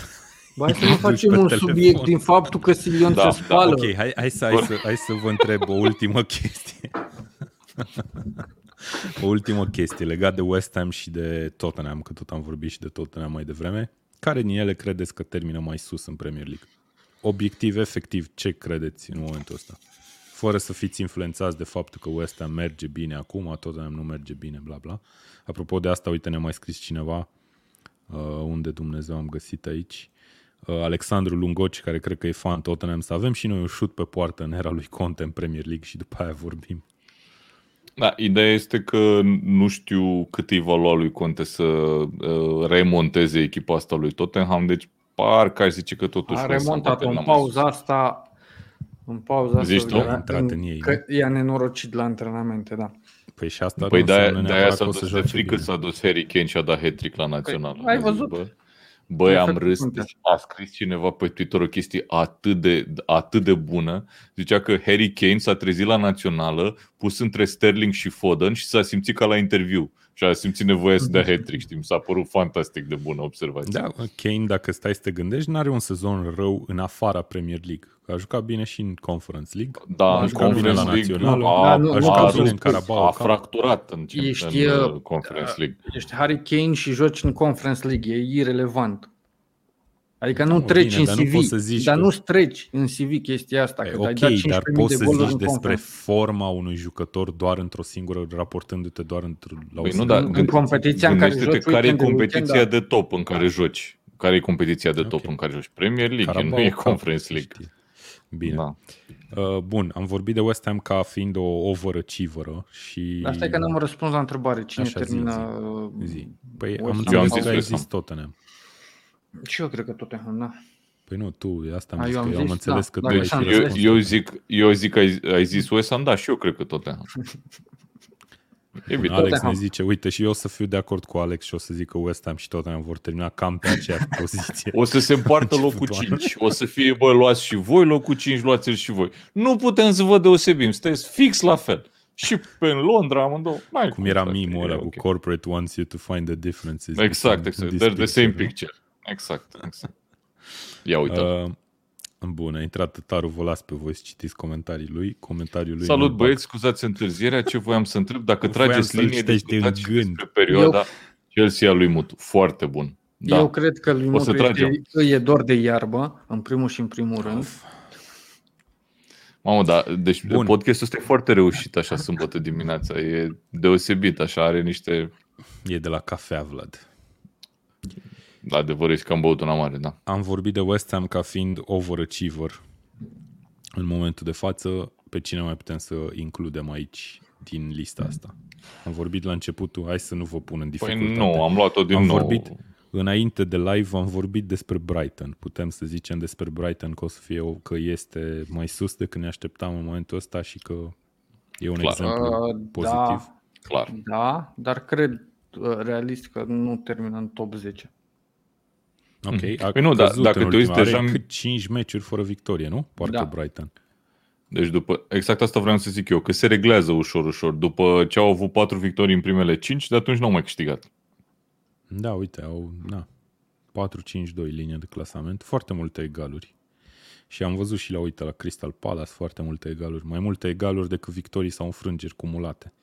Speaker 3: Hai să nu facem un telefon. subiect din faptul că Silion da, se da. spală.
Speaker 1: Da. Ok, hai, hai, să, hai, să, hai să vă întreb o ultimă chestie. O ultimă chestie legat de West Ham și de Tottenham, că tot am vorbit și de Tottenham mai devreme. Care din ele credeți că termină mai sus în Premier League? Obiectiv, efectiv, ce credeți în momentul ăsta? Fără să fiți influențați de faptul că West Ham merge bine acum, Tottenham nu merge bine, bla bla. Apropo de asta, uite, ne-a mai scris cineva uh, unde Dumnezeu am găsit aici. Uh, Alexandru Lungoci, care cred că e fan Tottenham, să avem și noi un șut pe poartă în era lui Conte în Premier League și după aia vorbim.
Speaker 2: Da, ideea este că nu știu cât e valua lui Conte să uh, remonteze echipa asta lui Tottenham, deci parcă aș zice că totuși...
Speaker 3: A remontat în pauza asta, în pauza
Speaker 2: Zici asta, tu?
Speaker 1: Intrat în ei, că
Speaker 3: i-a nenorocit la antrenamente, da.
Speaker 1: Păi și asta
Speaker 2: păi de-aia, de-aia s-a dus de frică s-a dus Harry Kane și a dat hat la național. Păi,
Speaker 3: ai văzut? Bă?
Speaker 2: Băi, am râs, deci a scris cineva pe Twitter o chestie atât de, atât de bună. Zicea că Harry Kane s-a trezit la națională, pus între Sterling și Foden și s-a simțit ca la interviu. Și a simțit nevoia să dea hat știi? Mi s-a părut fantastic de bună observație.
Speaker 1: Da, Kane, dacă stai să te gândești, nu are un sezon rău în afara Premier League. A jucat bine și în Conference League.
Speaker 2: Da, în Conference League Național, a, a, a, jucat bine în Carabao. A fracturat în, ești, în uh, Conference League.
Speaker 3: Ești Harry Kane și joci în Conference League. E irrelevant. Adică nu treci bine, în CV, dar nu, să zici dar că... nu treci în CV chestia asta. Că
Speaker 1: ok,
Speaker 3: dai
Speaker 1: dar poți să zici despre conference. forma unui jucător doar într-o singură, raportându-te doar într la
Speaker 2: păi o nu, dar în, în competiția în care joci. Care e competiția de, de top în care joci? Care e competiția de top okay. în care joci? Premier League, Carabao, nu e Conference League. Știi.
Speaker 1: Bine. Da. Uh, bun, am vorbit de West Ham ca fiind o overachiever și...
Speaker 3: Asta e că n-am răspuns la întrebare. Cine Așa termină...
Speaker 1: Zi, zi. Păi am înțeles că ai zis Tottenham.
Speaker 3: Și eu cred că Tottenham, da.
Speaker 1: Păi nu, tu, asta am zis, eu am, zis, am înțeles da, că
Speaker 2: tu ai eu, eu, zic, eu zic că ai, ai zis West Ham, da, și eu cred că Tottenham.
Speaker 1: Bun, Alex ne zice, uite, și eu o să fiu de acord cu Alex și o să zic că West Ham și Tottenham vor termina cam pe aceeași poziție.
Speaker 2: O să se împartă locul 5. O să fie, bă, luați și voi locul 5, luați-l și voi. Nu putem să vă deosebim, sunteți fix la fel. Și pe Londra amândouă.
Speaker 1: Mai cum era mimul ăla okay. cu corporate wants you to find the differences.
Speaker 2: Exact, exact. They're the same picture. Exact, exact. Ia uite. Uh,
Speaker 1: Bun, a intrat Taru, vă las pe voi să citiți comentariul lui. Comentariul lui
Speaker 2: Salut băieți, scuzați întârzierea, ce voiam să întreb, dacă Voiam trageți linie discutați în gând. despre perioada Eu... Chelsea a lui Mutu. Foarte bun.
Speaker 3: Da. Eu cred că lui Mutu este, e dor de iarbă, în primul și în primul rând.
Speaker 2: Mamă, da, deci Bun. podcastul ăsta e foarte reușit așa sâmbătă dimineața. E deosebit, așa, are niște...
Speaker 1: E de la cafea, Vlad.
Speaker 2: Adevărul este că am băut una mare, da.
Speaker 1: Am vorbit de West Ham ca fiind overachiever în momentul de față. pe cine mai putem să includem aici din lista asta? Am vorbit la începutul, hai să nu vă pun în păi dificultate.
Speaker 2: Păi nu, am luat-o din
Speaker 1: am
Speaker 2: nou.
Speaker 1: Vorbit, înainte de live am vorbit despre Brighton. Putem să zicem despre Brighton că o să fie că este mai sus decât ne așteptam în momentul ăsta și că e un Clar. exemplu uh, pozitiv. Da,
Speaker 3: Clar. Da, dar cred uh, realist că nu termină în top 10.
Speaker 1: Ok, mm. a păi nu, da, dacă te uiți deja... cât 5 meciuri fără victorie, nu? Parcă da. Brighton.
Speaker 2: Deci după, exact asta vreau să zic eu, că se reglează ușor, ușor. După ce au avut 4 victorii în primele 5, de atunci nu au mai câștigat.
Speaker 1: Da, uite, au na, 4-5-2 linie de clasament, foarte multe egaluri. Și am văzut și la uite la Crystal Palace foarte multe egaluri, mai multe egaluri decât victorii sau înfrângeri cumulate.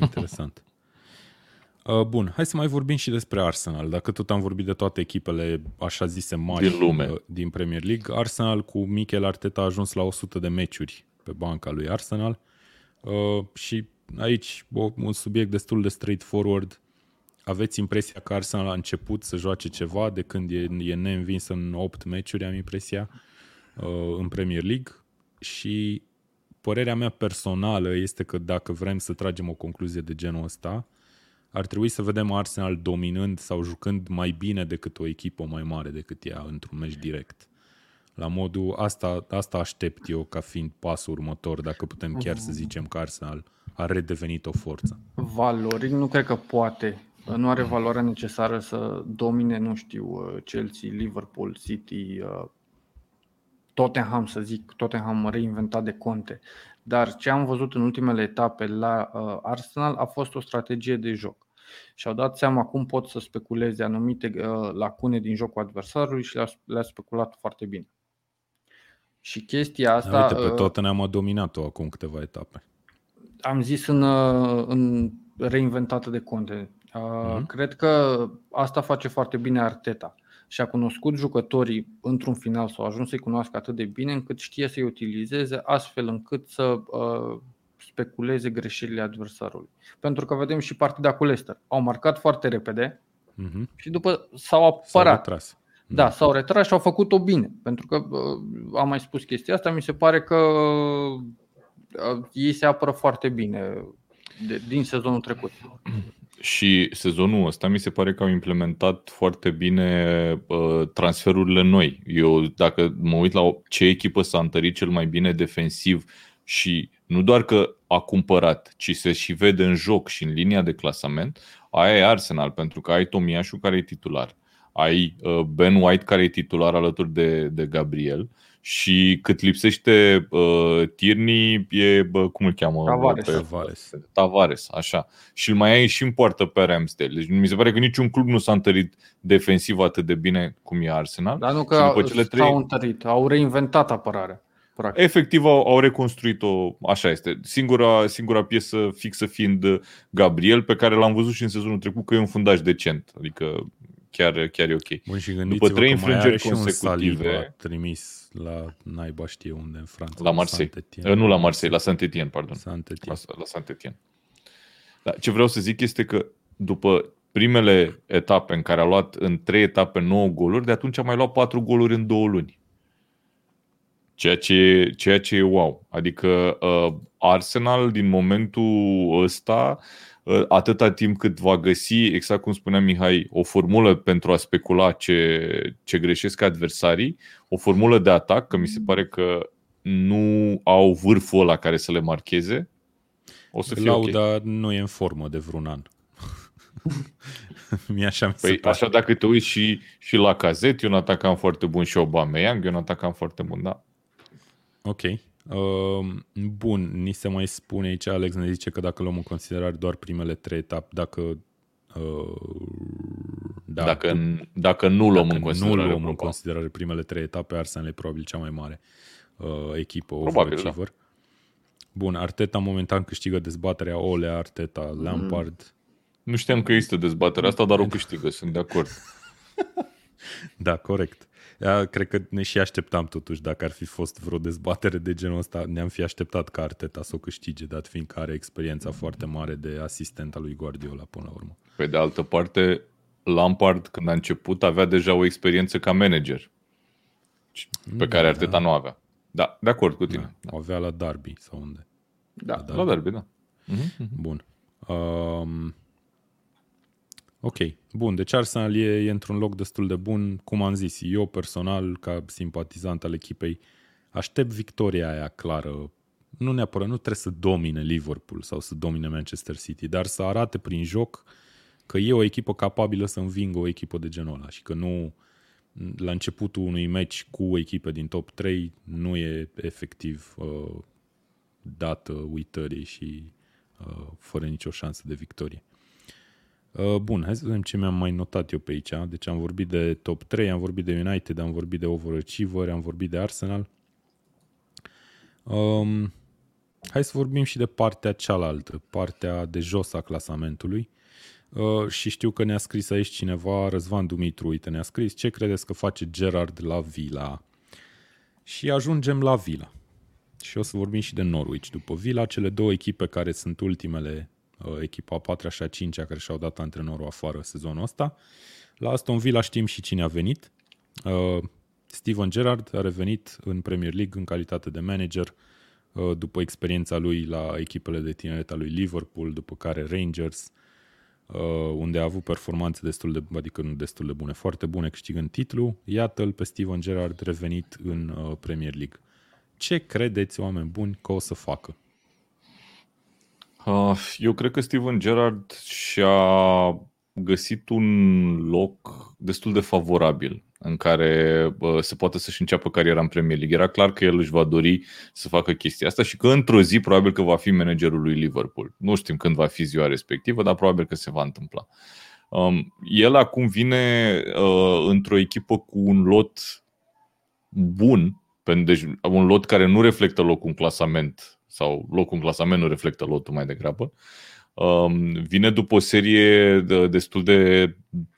Speaker 1: Interesant. Uh, bun, hai să mai vorbim și despre Arsenal. Dacă tot am vorbit de toate echipele așa zise mari
Speaker 2: din, lume.
Speaker 1: Uh, din Premier League, Arsenal cu Mikel Arteta a ajuns la 100 de meciuri pe banca lui Arsenal uh, și aici un subiect destul de straightforward. Aveți impresia că Arsenal a început să joace ceva de când e, e neînvins în 8 meciuri, am impresia, în Premier League și părerea mea personală este că dacă vrem să tragem o concluzie de genul ăsta, ar trebui să vedem Arsenal dominând sau jucând mai bine decât o echipă mai mare decât ea într-un meci direct. La modul, asta, asta aștept eu ca fiind pasul următor, dacă putem chiar să zicem că Arsenal a redevenit o forță.
Speaker 3: Valoric nu cred că poate. Nu are valoarea necesară să domine, nu știu, Chelsea, Liverpool, City, Tottenham, să zic, Tottenham reinventat de Conte. Dar ce am văzut în ultimele etape la Arsenal a fost o strategie de joc și-au dat seama cum pot să speculeze anumite uh, lacune din jocul adversarului și le-a speculat foarte bine. Și chestia asta...
Speaker 1: Uite, pe uh, tot ne-am dominat-o acum câteva etape.
Speaker 3: Am zis în, uh, în reinventată de conte. Uh-huh. Cred că asta face foarte bine Arteta și a cunoscut jucătorii într-un final sau a ajuns să-i cunoască atât de bine încât știe să-i utilizeze astfel încât să uh, speculeze greșelile adversarului. Pentru că vedem și partida cu Leicester. Au marcat foarte repede uh-huh. și după s-au apărat. S-au retras. Da, da, s-au retras și au făcut-o bine. Pentru că uh, am mai spus chestia asta, mi se pare că uh, ei se apără foarte bine de, din sezonul trecut.
Speaker 2: Și sezonul ăsta mi se pare că au implementat foarte bine uh, transferurile noi. Eu, dacă mă uit la ce echipă s-a întărit cel mai bine defensiv și nu doar că a cumpărat, ci se și vede în joc și în linia de clasament, aia e Arsenal, pentru că ai Tomiașu care e titular, ai uh, Ben White care e titular alături de, de Gabriel și cât lipsește uh, Tierney e, bă, cum îl cheamă?
Speaker 3: Tavares. Pe,
Speaker 1: Tavares.
Speaker 2: Tavares, așa. Și îl mai ai și în poartă pe Ramsdale. Deci mi se pare că niciun club nu s-a întărit defensiv atât de bine cum e Arsenal.
Speaker 3: Dar nu că după cele trei... s-au întărit, au reinventat apărarea.
Speaker 2: Practic. Efectiv au, au reconstruit-o, așa este. Singura, singura piesă fixă fiind Gabriel, pe care l-am văzut și în sezonul trecut că e un fundaj decent. Adică chiar, chiar e ok.
Speaker 1: Bun, și După trei înfrângeri consecutive... a trimis la naiba știe unde în Franța.
Speaker 2: La Marseille. La nu la Marseille, la Saint-Étienne, pardon. Saint-Étienne. La, la Saint-Étienne. Da, ce vreau să zic este că după primele etape în care a luat în trei etape 9 goluri, de atunci a mai luat 4 goluri în două luni. Ceea ce, ceea ce e wow. Adică uh, Arsenal din momentul ăsta, uh, atâta timp cât va găsi, exact cum spunea Mihai, o formulă pentru a specula ce, ce greșesc adversarii, o formulă de atac, că mi se pare că nu au vârful ăla care să le marcheze, o să fie
Speaker 1: Lauda
Speaker 2: okay.
Speaker 1: nu e în formă de vreun an. Mi așa
Speaker 2: păi, așa dacă te uiți și, și la Cazet, e un atacant foarte bun și Aubameyang e un atacant foarte bun, da.
Speaker 1: Ok. Uh, bun, ni se mai spune aici, Alex ne zice că dacă luăm în considerare doar primele trei etape, dacă
Speaker 2: uh, da, dacă, dacă nu luăm
Speaker 1: dacă
Speaker 2: în considerare,
Speaker 1: nu luăm în considerare primele trei etape, Arsenal e probabil cea mai mare uh, echipă probabil, da. Bun, Arteta momentan câștigă dezbaterea Ole, Arteta, Lampard.
Speaker 2: Mm. Nu știam că există dezbaterea asta, dar o câștigă, sunt de acord.
Speaker 1: da, corect. Ja, cred că ne și așteptam totuși, dacă ar fi fost vreo dezbatere de genul ăsta, ne-am fi așteptat ca Arteta să o câștige, dat fiindcă are experiența foarte mare de asistent al lui Guardiola până la urmă.
Speaker 2: Pe de altă parte, Lampard, când a început, avea deja o experiență ca manager, pe care da. Arteta nu avea. Da, de acord cu tine.
Speaker 1: Da, o avea la Derby sau unde?
Speaker 2: Da, la Derby, la Derby da.
Speaker 1: Uh-huh. Bun. Um, ok, bun. Deci Arsenal e, e într-un loc destul de bun. Cum am zis, eu personal, ca simpatizant al echipei, aștept victoria aia clară. Nu neapărat, nu trebuie să domine Liverpool sau să domine Manchester City, dar să arate prin joc că e o echipă capabilă să învingă o echipă de genul ăla și că nu la începutul unui meci cu o echipă din top 3 nu e efectiv uh, dată uitării și uh, fără nicio șansă de victorie. Uh, bun, hai să vedem ce mi-am mai notat eu pe aici. Deci am vorbit de top 3, am vorbit de United, am vorbit de overachiever, am vorbit de Arsenal. Um, hai să vorbim și de partea cealaltă, partea de jos a clasamentului. Uh, și știu că ne-a scris aici cineva, Răzvan Dumitru, uite, ne-a scris ce credeți că face Gerard la Vila. Și ajungem la Vila. Și o să vorbim și de Norwich după Vila, cele două echipe care sunt ultimele, uh, echipa a patra și a cincea care și-au dat antrenorul afară sezonul ăsta. La Aston Villa știm și cine a venit. Uh, Steven Gerrard a revenit în Premier League în calitate de manager după experiența lui la echipele de tineret al lui Liverpool, după care Rangers, Uh, unde a avut performanțe destul de, adică nu destul de bune, foarte bune câștigând titlu. Iată-l pe Steven Gerrard revenit în uh, Premier League. Ce credeți, oameni buni, că o să facă?
Speaker 2: Uh, eu cred că Steven Gerrard și-a găsit un loc destul de favorabil în care uh, se poate să-și înceapă cariera în Premier League. Era clar că el își va dori să facă chestia asta și că într-o zi probabil că va fi managerul lui Liverpool. Nu știm când va fi ziua respectivă, dar probabil că se va întâmpla. Um, el acum vine uh, într-o echipă cu un lot bun, deci un lot care nu reflectă locul în clasament sau locul în clasament nu reflectă lotul mai degrabă. Um, vine după o serie de, destul de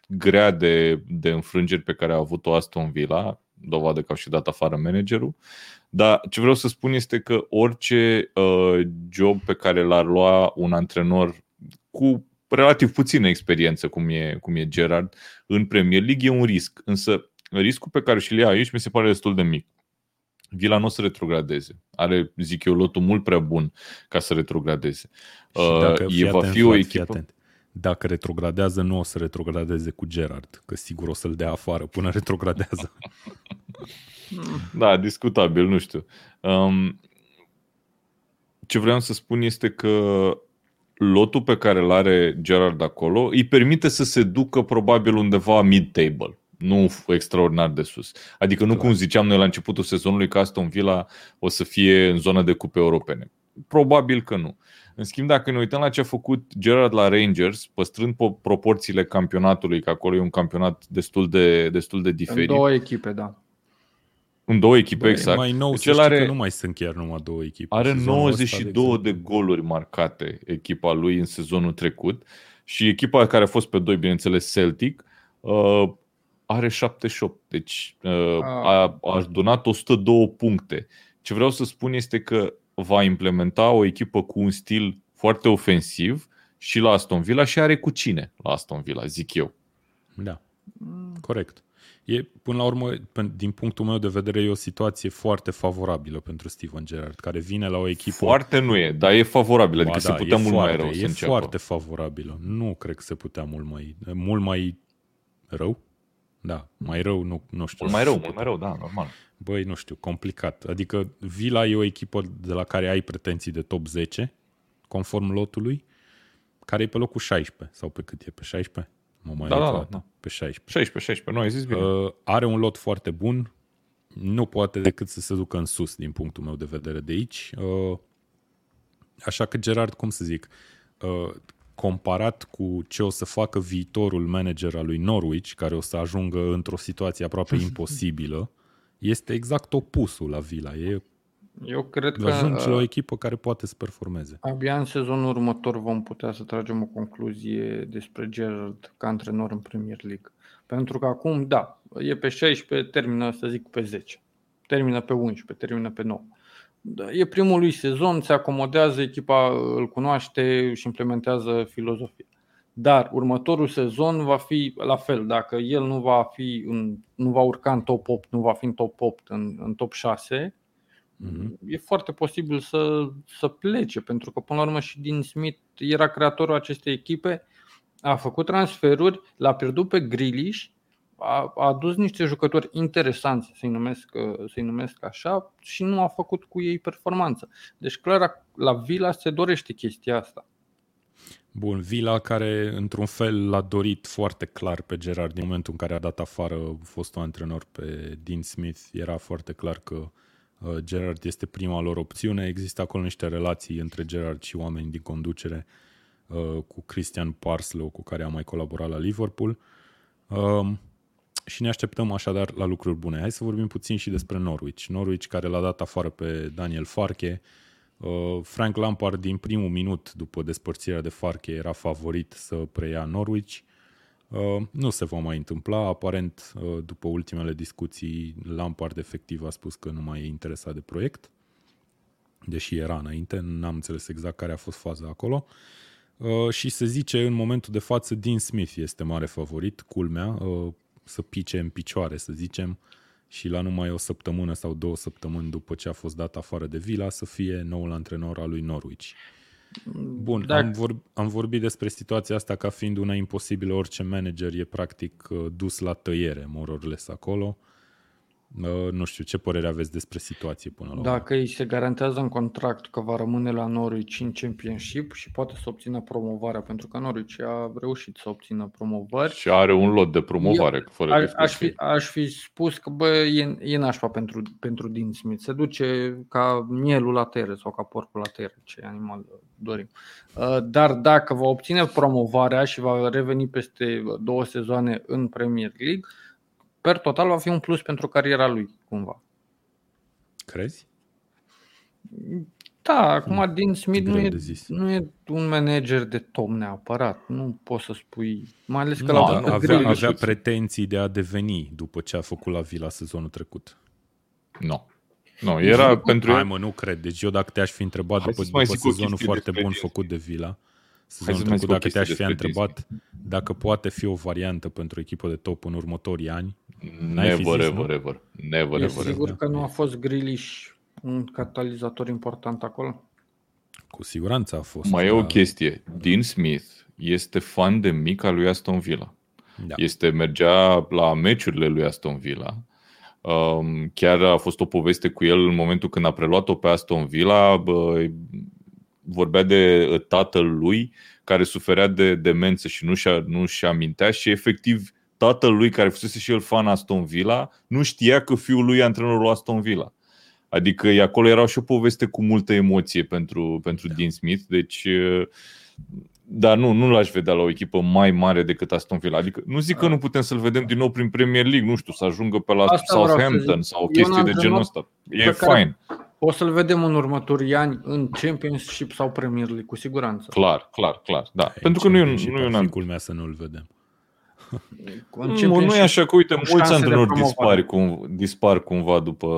Speaker 2: grea de, de înfrângeri pe care a avut-o Aston Villa, dovadă că au și dat afară managerul. Dar ce vreau să spun este că orice uh, job pe care l-ar lua un antrenor cu relativ puțină experiență, cum e, cum e Gerard, în Premier League e un risc. Însă riscul pe care și-l ia aici mi se pare destul de mic. Vila nu o să retrogradeze. Are, zic eu, lotul mult prea bun ca să retrogradeze.
Speaker 1: Și dacă, uh, e, va fi o echipă... Atent dacă retrogradează, nu o să retrogradeze cu Gerard, că sigur o să-l dea afară până retrogradează.
Speaker 2: da, discutabil, nu știu. Um, ce vreau să spun este că lotul pe care îl are Gerard acolo îi permite să se ducă probabil undeva mid-table, nu extraordinar de sus. Adică nu cum ziceam noi la începutul sezonului că Aston Villa o să fie în zona de cupe europene. Probabil că nu. În schimb, dacă ne uităm la ce a făcut Gerard la Rangers, păstrând proporțiile campionatului, că acolo e un campionat destul de, destul de diferit.
Speaker 3: În două echipe, da.
Speaker 2: În două echipe, Bă, exact.
Speaker 1: Mai nou deci să are, că nu mai sunt chiar numai două echipe.
Speaker 2: Are 92 ăsta, de, de goluri marcate echipa lui în sezonul trecut și echipa care a fost pe doi, bineînțeles, Celtic, uh, are 78. Deci uh, a, a donat 102 puncte. Ce vreau să spun este că va implementa o echipă cu un stil foarte ofensiv și la Aston Villa și are cu cine la Aston Villa, zic eu.
Speaker 1: Da, corect. E, până la urmă, din punctul meu de vedere, e o situație foarte favorabilă pentru Steven Gerrard, care vine la o echipă...
Speaker 2: Foarte nu e, dar e favorabilă, adică da, se putea mult
Speaker 1: foarte,
Speaker 2: mai rău
Speaker 1: E foarte favorabilă. Nu cred că se putea mult mai, mult mai rău. Da, mai rău, nu, nu știu.
Speaker 2: Mult mai rău, mult mai rău, da, normal
Speaker 1: băi, nu știu, complicat. Adică Vila e o echipă de la care ai pretenții de top 10, conform lotului, care e pe locul 16, sau pe cât e, pe 16?
Speaker 2: Mă mai da, da, da, da.
Speaker 1: Pe 16.
Speaker 2: 16, 16, nu ai zis bine. Uh,
Speaker 1: are un lot foarte bun, nu poate decât să se ducă în sus din punctul meu de vedere de aici. Uh, așa că Gerard, cum să zic, uh, comparat cu ce o să facă viitorul manager al lui Norwich, care o să ajungă într-o situație aproape imposibilă, este exact opusul la Vila. E
Speaker 3: eu cred că
Speaker 1: ajunge la o echipă care poate să performeze.
Speaker 3: Abia în sezonul următor vom putea să tragem o concluzie despre Gerard ca antrenor în Premier League. Pentru că acum, da, e pe 16, termină, să zic, pe 10. Termină pe 11, termină pe 9. Da, e primul lui sezon, se acomodează, echipa îl cunoaște și implementează filozofia. Dar următorul sezon va fi la fel. Dacă el nu va, fi în, nu va urca în top 8, nu va fi în top 8, în, în top 6, mm-hmm. e foarte posibil să, să plece, pentru că până la urmă și din Smith era creatorul acestei echipe, a făcut transferuri, l-a pierdut pe Grealish, a, a adus niște jucători interesanți, să-i numesc, să-i numesc așa, și nu a făcut cu ei performanță. Deci clar la Villa se dorește chestia asta.
Speaker 1: Bun, Villa care într-un fel l-a dorit foarte clar pe Gerard din momentul în care a dat afară fostul antrenor pe Dean Smith, era foarte clar că uh, Gerard este prima lor opțiune. Există acolo niște relații între Gerard și oameni din conducere uh, cu Christian Parslow, cu care a mai colaborat la Liverpool. Um, și ne așteptăm așadar la lucruri bune. Hai să vorbim puțin și despre Norwich. Norwich care l-a dat afară pe Daniel Farke, Uh, Frank Lampard din primul minut după despărțirea de Farke era favorit să preia Norwich. Uh, nu se va mai întâmpla. Aparent, uh, după ultimele discuții, Lampard efectiv a spus că nu mai e interesat de proiect, deși era înainte, n-am înțeles exact care a fost faza acolo. Și se zice în momentul de față Dean Smith este mare favorit, culmea, să pice în picioare, să zicem, și la numai o săptămână sau două săptămâni după ce a fost dat afară de Vila să fie noul antrenor al lui Norwich. Bun, Dacă... am, vorb, am vorbit despre situația asta ca fiind una imposibilă, orice manager e practic uh, dus la tăiere, mororles acolo. Uh, nu știu, ce părere aveți despre situație până la urmă?
Speaker 3: Dacă îi se garantează în contract că va rămâne la Norwich în Championship și poate să obțină promovarea, pentru că Norwich a reușit să obțină promovări.
Speaker 2: Și are un lot de promovare, Eu, fără
Speaker 3: aș, aș, fi, aș fi spus că bă, e, e nașpa pentru, pentru Dean Smith. Se duce ca mielul la tere sau ca porcul la tere, ce animal dorim. Uh, dar dacă va obține promovarea și va reveni peste două sezoane în Premier League, per total va fi un plus pentru cariera lui, cumva.
Speaker 1: Crezi?
Speaker 3: Da, acum hmm. din Smith nu e, nu e un manager de top neapărat. Nu poți să spui, mai ales că
Speaker 1: no, la avea, avea pretenții de a deveni după ce a făcut la Vila sezonul trecut.
Speaker 2: Nu. No. Nu, era nu, pentru...
Speaker 1: Hai mă, nu cred. Deci eu dacă te-aș fi întrebat Hai după, după sezonul foarte bun făcut de Vila, sezonul trecut, dacă te-aș fi întrebat dacă poate fi o variantă pentru echipă de top în următorii ani,
Speaker 2: Never, zis, ever, nu? ever. Never,
Speaker 3: e
Speaker 2: ever,
Speaker 3: sigur ever. că nu a fost Grealish un catalizator important acolo?
Speaker 1: Cu siguranță a fost.
Speaker 2: Mai e o chestie. Dean Smith este fan de mica lui Aston Villa. Da. Este, mergea la meciurile lui Aston Villa. Um, chiar a fost o poveste cu el în momentul când a preluat-o pe Aston Villa. Bă, vorbea de tatăl lui care suferea de demență și nu și-a, nu și-a amintea și efectiv tatăl lui, care fusese și el fan Aston Villa, nu știa că fiul lui e antrenorul Aston Villa. Adică acolo era și o poveste cu multă emoție pentru, pentru da. Dean Smith, deci dar nu, nu l-aș vedea la o echipă mai mare decât Aston Villa. Adică nu zic că nu putem să-l vedem din nou prin Premier League, nu știu, să ajungă pe la Asta Southampton sau o chestie de genul ăsta. E fine.
Speaker 3: O să-l vedem în următorii ani în Championship sau Premier League, cu siguranță.
Speaker 2: Clar, clar, clar. Da. Pentru că nu e un,
Speaker 1: nu e un an. să nu-l vedem.
Speaker 2: Nu, nu e așa că, uite, mulți antrenori dispar, cum, dispar cumva după,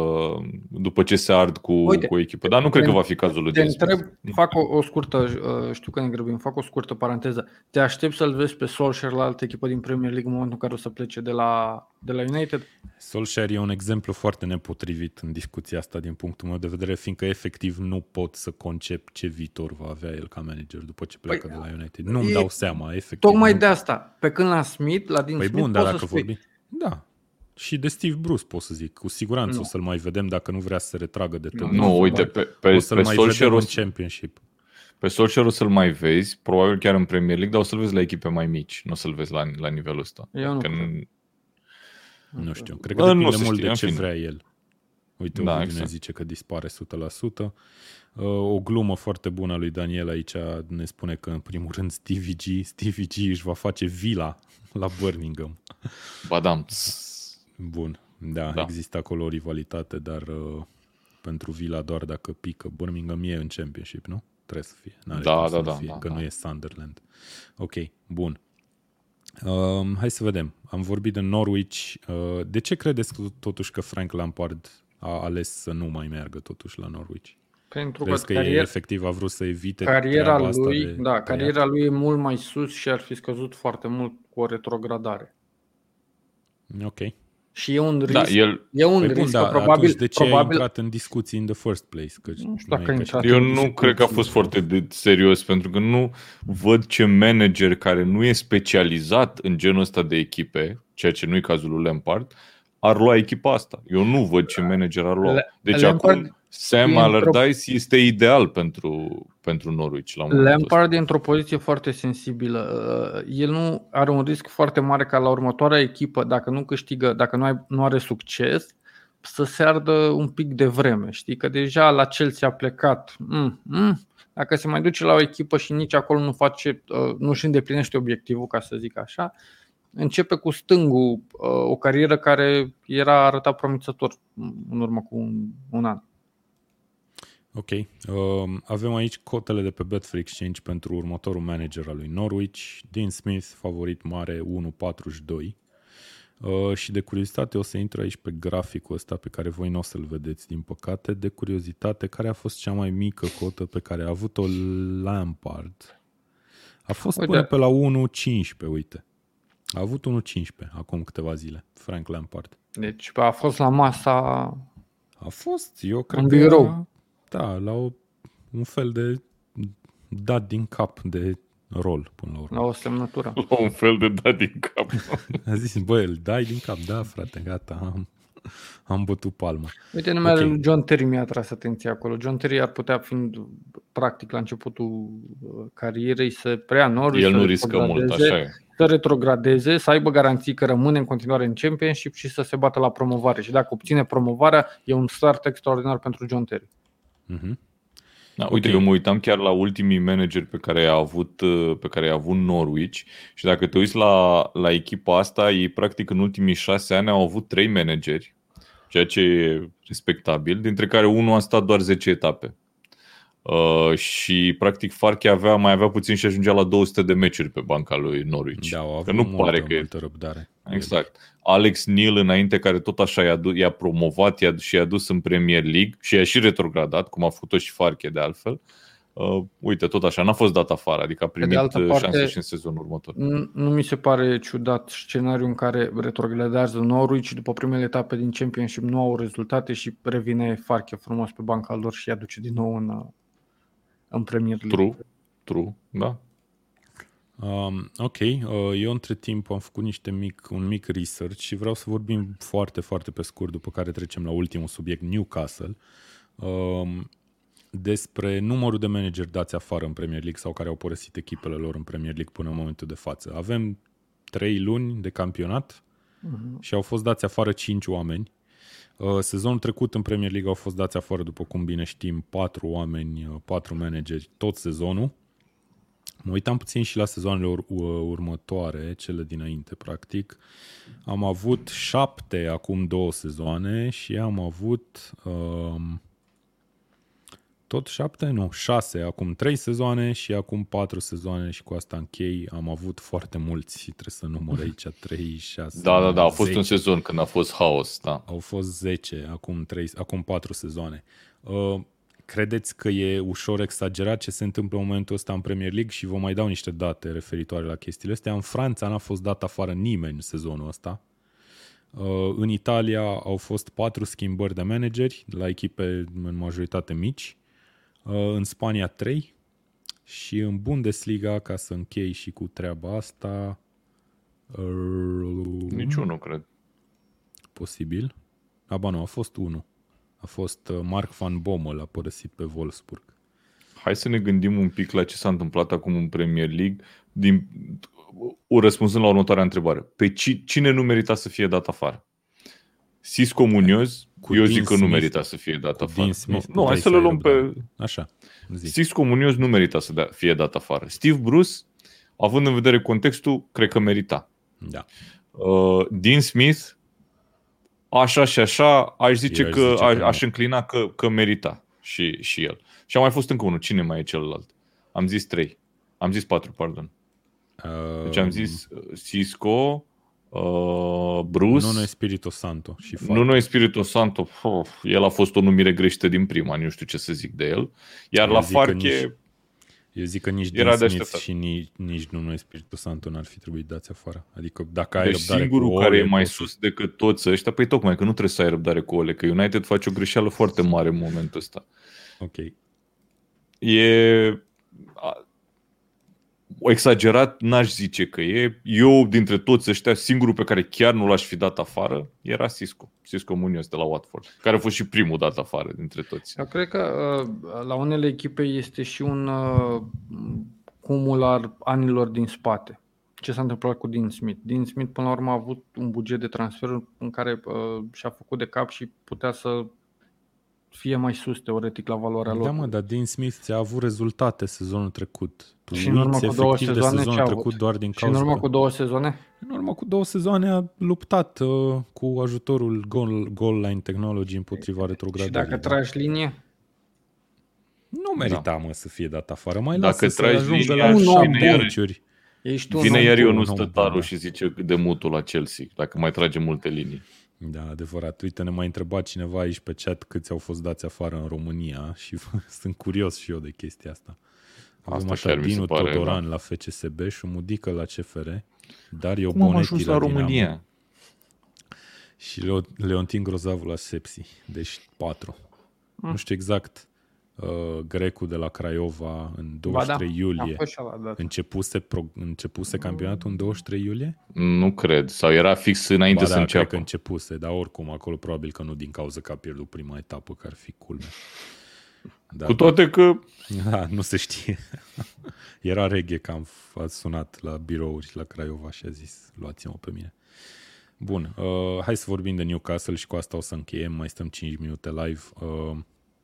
Speaker 2: după ce se ard cu, uite, cu echipă, dar nu cred că va fi cazul lui
Speaker 3: Te întreb, fac o, o scurtă, uh, știu că ne grăbim, fac o scurtă paranteză. Te aștept să-l vezi pe Solskjaer la altă echipă din Premier League în momentul în care o să plece de la, de la United?
Speaker 1: Solskjaer e un exemplu foarte nepotrivit în discuția asta din punctul meu de vedere, fiindcă efectiv nu pot să concep ce viitor va avea el ca manager după ce pleacă păi, de la United. Nu-mi dau seama, efectiv.
Speaker 3: Tocmai
Speaker 1: nu...
Speaker 3: de asta. Pe când la Smith, la din
Speaker 1: păi
Speaker 3: Smith,
Speaker 1: bun, dar dacă vorbi... Da, și de Steve Bruce pot să zic. Cu siguranță nu. o să-l mai vedem dacă nu vrea să se retragă de tot.
Speaker 2: Nu, uite, pe, pe,
Speaker 1: o să-l
Speaker 2: pe
Speaker 1: mai vedem în Championship.
Speaker 2: Pe Solskjaer o să-l mai vezi, probabil chiar în Premier League, dar o să-l vezi la echipe mai mici, nu o să-l vezi la, la nivelul ăsta.
Speaker 3: Eu nu,
Speaker 1: nu știu, cred că depinde mult știe, de ce vrea el. Uite, da, exact. ne zice că dispare 100%. Uh, o glumă foarte bună a lui Daniel aici ne spune că, în primul rând, Stevie G, Stevie G își va face vila la Birmingham.
Speaker 2: Badam.
Speaker 1: Bun, da, da, există acolo o rivalitate, dar uh, pentru vila doar dacă pică. Birmingham e în Championship, nu? Trebuie să fie.
Speaker 2: N-are da, da, da,
Speaker 1: fie,
Speaker 2: da,
Speaker 1: că
Speaker 2: da.
Speaker 1: nu e Sunderland. Ok, bun. Uh, hai să vedem. Am vorbit de Norwich. Uh, de ce credeți totuși că Frank Lampard a ales să nu mai meargă totuși la Norwich?
Speaker 3: Pentru
Speaker 1: Crezi că, că carier... efectiv a vrut să evite
Speaker 3: cariera lui, de da, cariera lui e mult mai sus și ar fi scăzut foarte mult cu o retrogradare.
Speaker 1: Ok.
Speaker 3: Și e un
Speaker 2: da,
Speaker 3: risc.
Speaker 2: Da, el...
Speaker 3: E un păi risc, bun, da, probabil,
Speaker 1: de
Speaker 3: ce probabil...
Speaker 1: a intrat în discuții in the first place? Că
Speaker 3: nu știu dacă a intrat
Speaker 2: Eu nu cred că a fost foarte de serios, pentru că nu văd ce manager care nu e specializat în genul ăsta de echipe, ceea ce nu e cazul lui Lampard, ar lua echipa asta. Eu nu văd ce manager ar lua. Deci Lampard acum Sam Allardyce este ideal pentru, pentru Norwich la
Speaker 3: Lampard e într-o poziție foarte sensibilă. Uh, el nu are un risc foarte mare ca la următoarea echipă, dacă nu câștigă, dacă nu, ai, nu are succes, să se ardă un pic de vreme. Știi că deja la Chelsea a plecat. Mm, mm, dacă se mai duce la o echipă și nici acolo nu face, uh, nu își îndeplinește obiectivul, ca să zic așa, începe cu stângul uh, o carieră care era arătat promițător în urmă cu un, un an.
Speaker 1: Ok. Uh, avem aici cotele de pe Betfair Exchange pentru următorul manager al lui Norwich. Dean Smith, favorit mare, 1.42. Uh, și de curiozitate o să intru aici pe graficul ăsta pe care voi nu o să-l vedeți din păcate. De curiozitate, care a fost cea mai mică cotă pe care a avut-o Lampard? A fost uite. până pe la 1.15, uite. A avut 1.15 acum câteva zile, Frank Lampard.
Speaker 3: Deci a fost la masa...
Speaker 1: A fost, eu cred
Speaker 3: în
Speaker 1: că...
Speaker 3: Birou.
Speaker 1: Da, la o, un fel de dat din cap de rol până la urmă.
Speaker 3: La o semnătură.
Speaker 2: La un fel de dat din cap.
Speaker 1: A zis, băi, îl dai din cap, da, frate, gata, am, am bătut palma.
Speaker 3: Uite, numele okay. lui John Terry mi-a tras atenția acolo. John Terry ar putea, fiind practic la începutul uh, carierei, să preia Norwich.
Speaker 2: El nu riscă mult, așa e
Speaker 3: să retrogradeze, să aibă garanții că rămâne în continuare în Championship și să se bată la promovare. Și dacă obține promovarea, e un start extraordinar pentru John Terry.
Speaker 2: Mm-hmm. Da, uite, okay. eu mă uitam chiar la ultimii manageri pe care i-a avut, pe care i-a avut Norwich și dacă te uiți la, la echipa asta, ei practic în ultimii șase ani au avut trei manageri, ceea ce e respectabil, dintre care unul a stat doar 10 etape. Uh, și practic Farke avea, mai avea puțin și ajungea la 200 de meciuri pe banca lui Norwich.
Speaker 1: Da, au că nu multă, pare că multă răbdare.
Speaker 2: Exact. Alex Neil înainte care tot așa i-a, i-a promovat i-a, și i-a dus în Premier League și i-a și retrogradat, cum a făcut-o și Farke de altfel. Uh, uite, tot așa, n-a fost dat afară, adică a primit parte, șanse și în sezonul următor.
Speaker 3: Nu, nu mi se pare ciudat scenariul în care retrogradează Norwich și după primele etape din Championship nu au rezultate și revine Farke frumos pe banca lor și i aduce din nou în, în Premier League.
Speaker 2: True, true, da.
Speaker 1: Um, ok, uh, eu între timp am făcut niște mic, un mic research și vreau să vorbim foarte, foarte pe scurt, după care trecem la ultimul subiect, Newcastle, um, despre numărul de manageri dați afară în Premier League sau care au părăsit echipele lor în Premier League până în momentul de față. Avem trei luni de campionat uh-huh. și au fost dați afară cinci oameni. Uh, sezonul trecut în Premier League au fost dați afară, după cum bine știm, patru oameni, uh, patru manageri tot sezonul. Mă uitam puțin și la sezoanele ur- următoare, cele dinainte, practic. Am avut șapte acum două sezoane și am avut um, tot șapte? Nu, șase, acum trei sezoane și acum patru sezoane și cu asta închei. Am avut foarte mulți și trebuie să număr aici trei, șase.
Speaker 2: Da, da, da, a fost 10. un sezon când a fost haos, da.
Speaker 1: Au fost zece, acum, trei, acum patru sezoane. Uh, credeți că e ușor exagerat ce se întâmplă în momentul ăsta în Premier League și vă mai dau niște date referitoare la chestiile astea. În Franța n-a fost dat afară nimeni în sezonul ăsta. Uh, în Italia au fost patru schimbări de manageri la echipe în majoritate mici. Uh, în Spania 3 și în Bundesliga, ca să închei și cu treaba asta...
Speaker 2: Uh, Niciunul, cred.
Speaker 1: Posibil. Aba nu, a fost unul. A fost uh, Mark van Bommel, a părăsit pe Wolfsburg.
Speaker 2: Hai să ne gândim un pic la ce s-a întâmplat acum în Premier League, din, răspunzând la următoarea întrebare. Pe cine nu merita să fie dat afară? Cisco Munoz, cu eu Dean zic că Smith, nu merita să fie dat afară. Smith, nu, nu hai să le luăm pe...
Speaker 1: Așa.
Speaker 2: Zi. Cisco Munoz nu merita să da, fie dat afară. Steve Bruce, având în vedere contextul, cred că merita.
Speaker 1: Da.
Speaker 2: Uh, Dean Smith, așa și așa, aș zice eu că, zice aș, că aș înclina că, că merita și, și el. Și a mai fost încă unul. Cine mai e celălalt? Am zis trei. Am zis patru, pardon. Uh, deci am zis uh, Cisco, Uh, Bruce.
Speaker 1: Nu, nu Spirito Santo.
Speaker 2: Și nu, nu Spirito Santo. Oh, el a fost o numire greșită din prima, nu știu ce să zic de el. Iar eu la Farche...
Speaker 1: Nici, Eu zic că nici Era Dean Smith și nici, nici nu Espiritu Santo n-ar fi trebuit dați afară. Adică dacă ai deci răbdare
Speaker 2: singurul
Speaker 1: cu
Speaker 2: care e mai sus decât toți ăștia, păi tocmai că nu trebuie să ai răbdare cu Ole, că United face o greșeală foarte mare în momentul ăsta.
Speaker 1: Ok.
Speaker 2: E exagerat n-aș zice că e. Eu, dintre toți ăștia, singurul pe care chiar nu l-aș fi dat afară era Cisco. Cisco Munoz de la Watford, care a fost și primul dat afară dintre toți.
Speaker 3: Eu cred că uh, la unele echipe este și un uh, cumul al anilor din spate. Ce s-a întâmplat cu Dean Smith? Dean Smith, până la urmă, a avut un buget de transfer în care uh, și-a făcut de cap și putea să fie mai sus teoretic la valoarea lor.
Speaker 1: Da, mă, dar Dean Smith ți-a avut rezultate sezonul trecut. Tu și în urmă cu două sezoane de sezonul trecut doar din
Speaker 3: cauza Și în urmă cu două sezoane?
Speaker 1: În urmă cu două sezoane a luptat uh, cu ajutorul goal, goal line technology împotriva retrogradării.
Speaker 3: Și dacă tragi linie?
Speaker 1: Nu merita, da. mă, să fie dat afară. Mai dacă lasă tragi să linia, la șapte
Speaker 2: Ești Vine iar eu nu stătarul și zice de mutul la Chelsea, dacă mai trage multe linii.
Speaker 1: Da, adevărat. Uite, ne mai întrebat cineva aici pe chat câți au fost dați afară în România și sunt curios și eu de chestia asta. Avem asta așa Dinu pare, Todoran da. la FCSB și Mudică la CFR, dar eu Cum
Speaker 2: Bonetti la, la România? Dinamo.
Speaker 1: Și Leontin Grozavu la Sepsi, deci patru. Mm. Nu știu exact uh, Grecu de la Craiova în 23 da, iulie. Începuse, pro, începuse campionatul în 23 iulie?
Speaker 2: Nu cred, sau era fix înainte ba să da, înceapă.
Speaker 1: Cred că începuse, dar oricum acolo probabil că nu din cauza că a pierdut prima etapă, că ar fi culme.
Speaker 2: Da, Cu toate că...
Speaker 1: Da, nu se știe. Era reghe că am sunat la birouri la Craiova și a zis luați-mă pe mine. Bun, uh, hai să vorbim de Newcastle și cu asta o să încheiem. Mai stăm 5 minute live. Uh,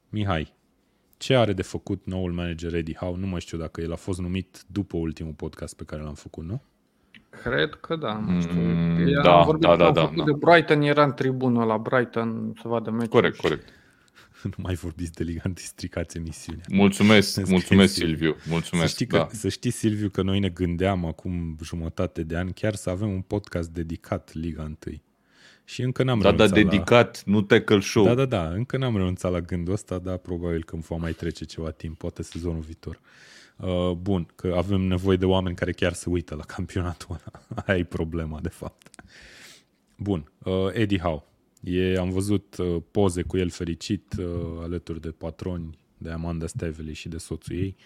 Speaker 1: Mihai, ce are de făcut noul manager Eddie Howe? Nu mai știu dacă el a fost numit după ultimul podcast pe care l-am făcut, nu?
Speaker 3: Cred că da, nu știu. Mm, da, da, da, da, da. De Brighton era în tribună la Brighton să vadă meciul.
Speaker 2: Corect, corect.
Speaker 1: nu mai vorbiți de liganti, stricați emisiunea.
Speaker 2: Mulțumesc, mulțumesc Silviu, mulțumesc.
Speaker 1: Să știi, că, da. să știți, Silviu, că noi ne gândeam acum jumătate de ani chiar să avem un podcast dedicat Liga 1. Și încă n-am
Speaker 2: da, da, dedicat, la... nu tackle show.
Speaker 1: Da, da, da, încă n-am renunțat la gândul ăsta, dar probabil că îmi va mai trece ceva timp, poate sezonul viitor. Uh, bun, că avem nevoie de oameni care chiar se uită la campionatul ăla. Aia e problema, de fapt. Bun, uh, Eddie Howe. E, am văzut uh, poze cu el fericit uh, alături de patroni, de Amanda Stevely și de soțul ei.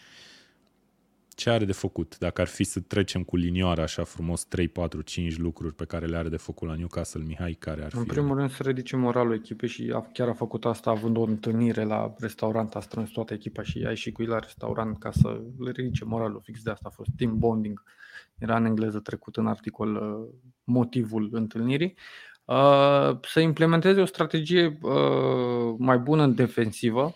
Speaker 1: Ce are de făcut? Dacă ar fi să trecem cu linioara așa frumos 3, 4, 5 lucruri pe care le are de făcut la Newcastle, Mihai, care ar fi?
Speaker 3: În primul rând să ridice moralul echipei și a, chiar a făcut asta având o întâlnire la restaurant, a strâns toată echipa și a ieșit cu ei la restaurant ca să le ridice moralul. Fix de asta a fost team bonding. Era în engleză trecut în articol uh, motivul întâlnirii. Uh, să implementeze o strategie uh, mai bună în defensivă,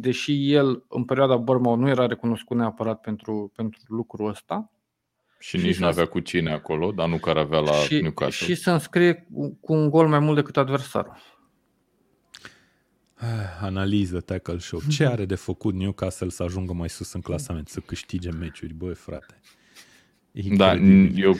Speaker 3: deși el în perioada Bournemouth nu era recunoscut neapărat pentru, pentru lucrul ăsta.
Speaker 2: Și, și nici nu avea cu cine acolo, dar nu care avea la
Speaker 3: și,
Speaker 2: Newcastle.
Speaker 3: Și să înscrie cu un gol mai mult decât adversarul.
Speaker 1: Ah, analiză, tackle show. Ce are de făcut Newcastle să ajungă mai sus în clasament, să câștige meciuri, băi frate?
Speaker 2: Da, eu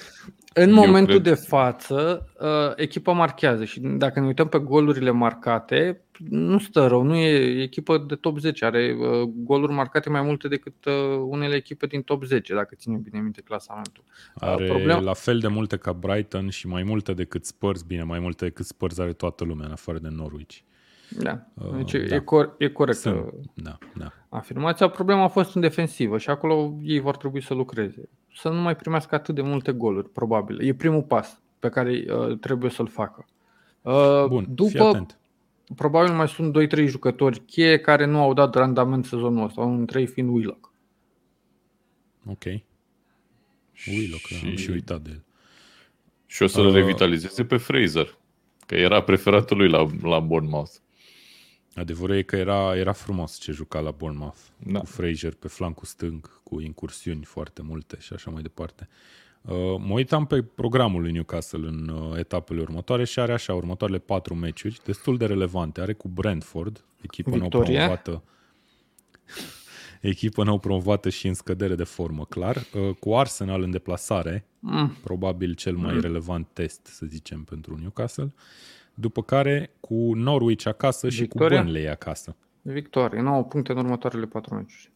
Speaker 3: în momentul cred... de față, uh, echipa marchează și dacă ne uităm pe golurile marcate, nu stă rău, nu e echipă de top 10, are uh, goluri marcate mai multe decât uh, unele echipe din top 10, dacă ținem bine minte clasamentul.
Speaker 1: Are Problem... la fel de multe ca Brighton și mai multe decât Spurs, bine, mai multe decât Spurs are toată lumea, în afară de Norwich.
Speaker 3: Da, deci uh, da. E, cor- e corect.
Speaker 1: Da, da.
Speaker 3: Afirmația, problema a fost în defensivă și acolo ei vor trebui să lucreze. Să nu mai primească atât de multe goluri, probabil. E primul pas pe care uh, trebuie să-l facă.
Speaker 1: Uh, Bun, după,
Speaker 3: probabil mai sunt 2-3 jucători cheie care nu au dat randament sezonul ăsta, unul dintre ei fiind Willock.
Speaker 1: Ok. Willock, și... am și uitat de el.
Speaker 2: Și o să-l uh, revitalizeze pe Fraser, că era preferatul lui la, la Bournemouth.
Speaker 1: Adevărul e că era, era frumos ce juca la Bournemouth, da. cu Fraser pe flancul stâng, cu incursiuni foarte multe și așa mai departe. Uh, mă uitam pe programul lui Newcastle în uh, etapele următoare și are așa următoarele patru meciuri destul de relevante. Are cu Brentford, echipă nou promovată, echipă nou promovată și în scădere de formă, clar. Uh, cu Arsenal în deplasare, mm. probabil cel mai mm. relevant test, să zicem, pentru Newcastle după care cu Norwich acasă Victoria? și cu Burnley acasă.
Speaker 3: Victorie, 9 puncte în următoarele 4 meciuri.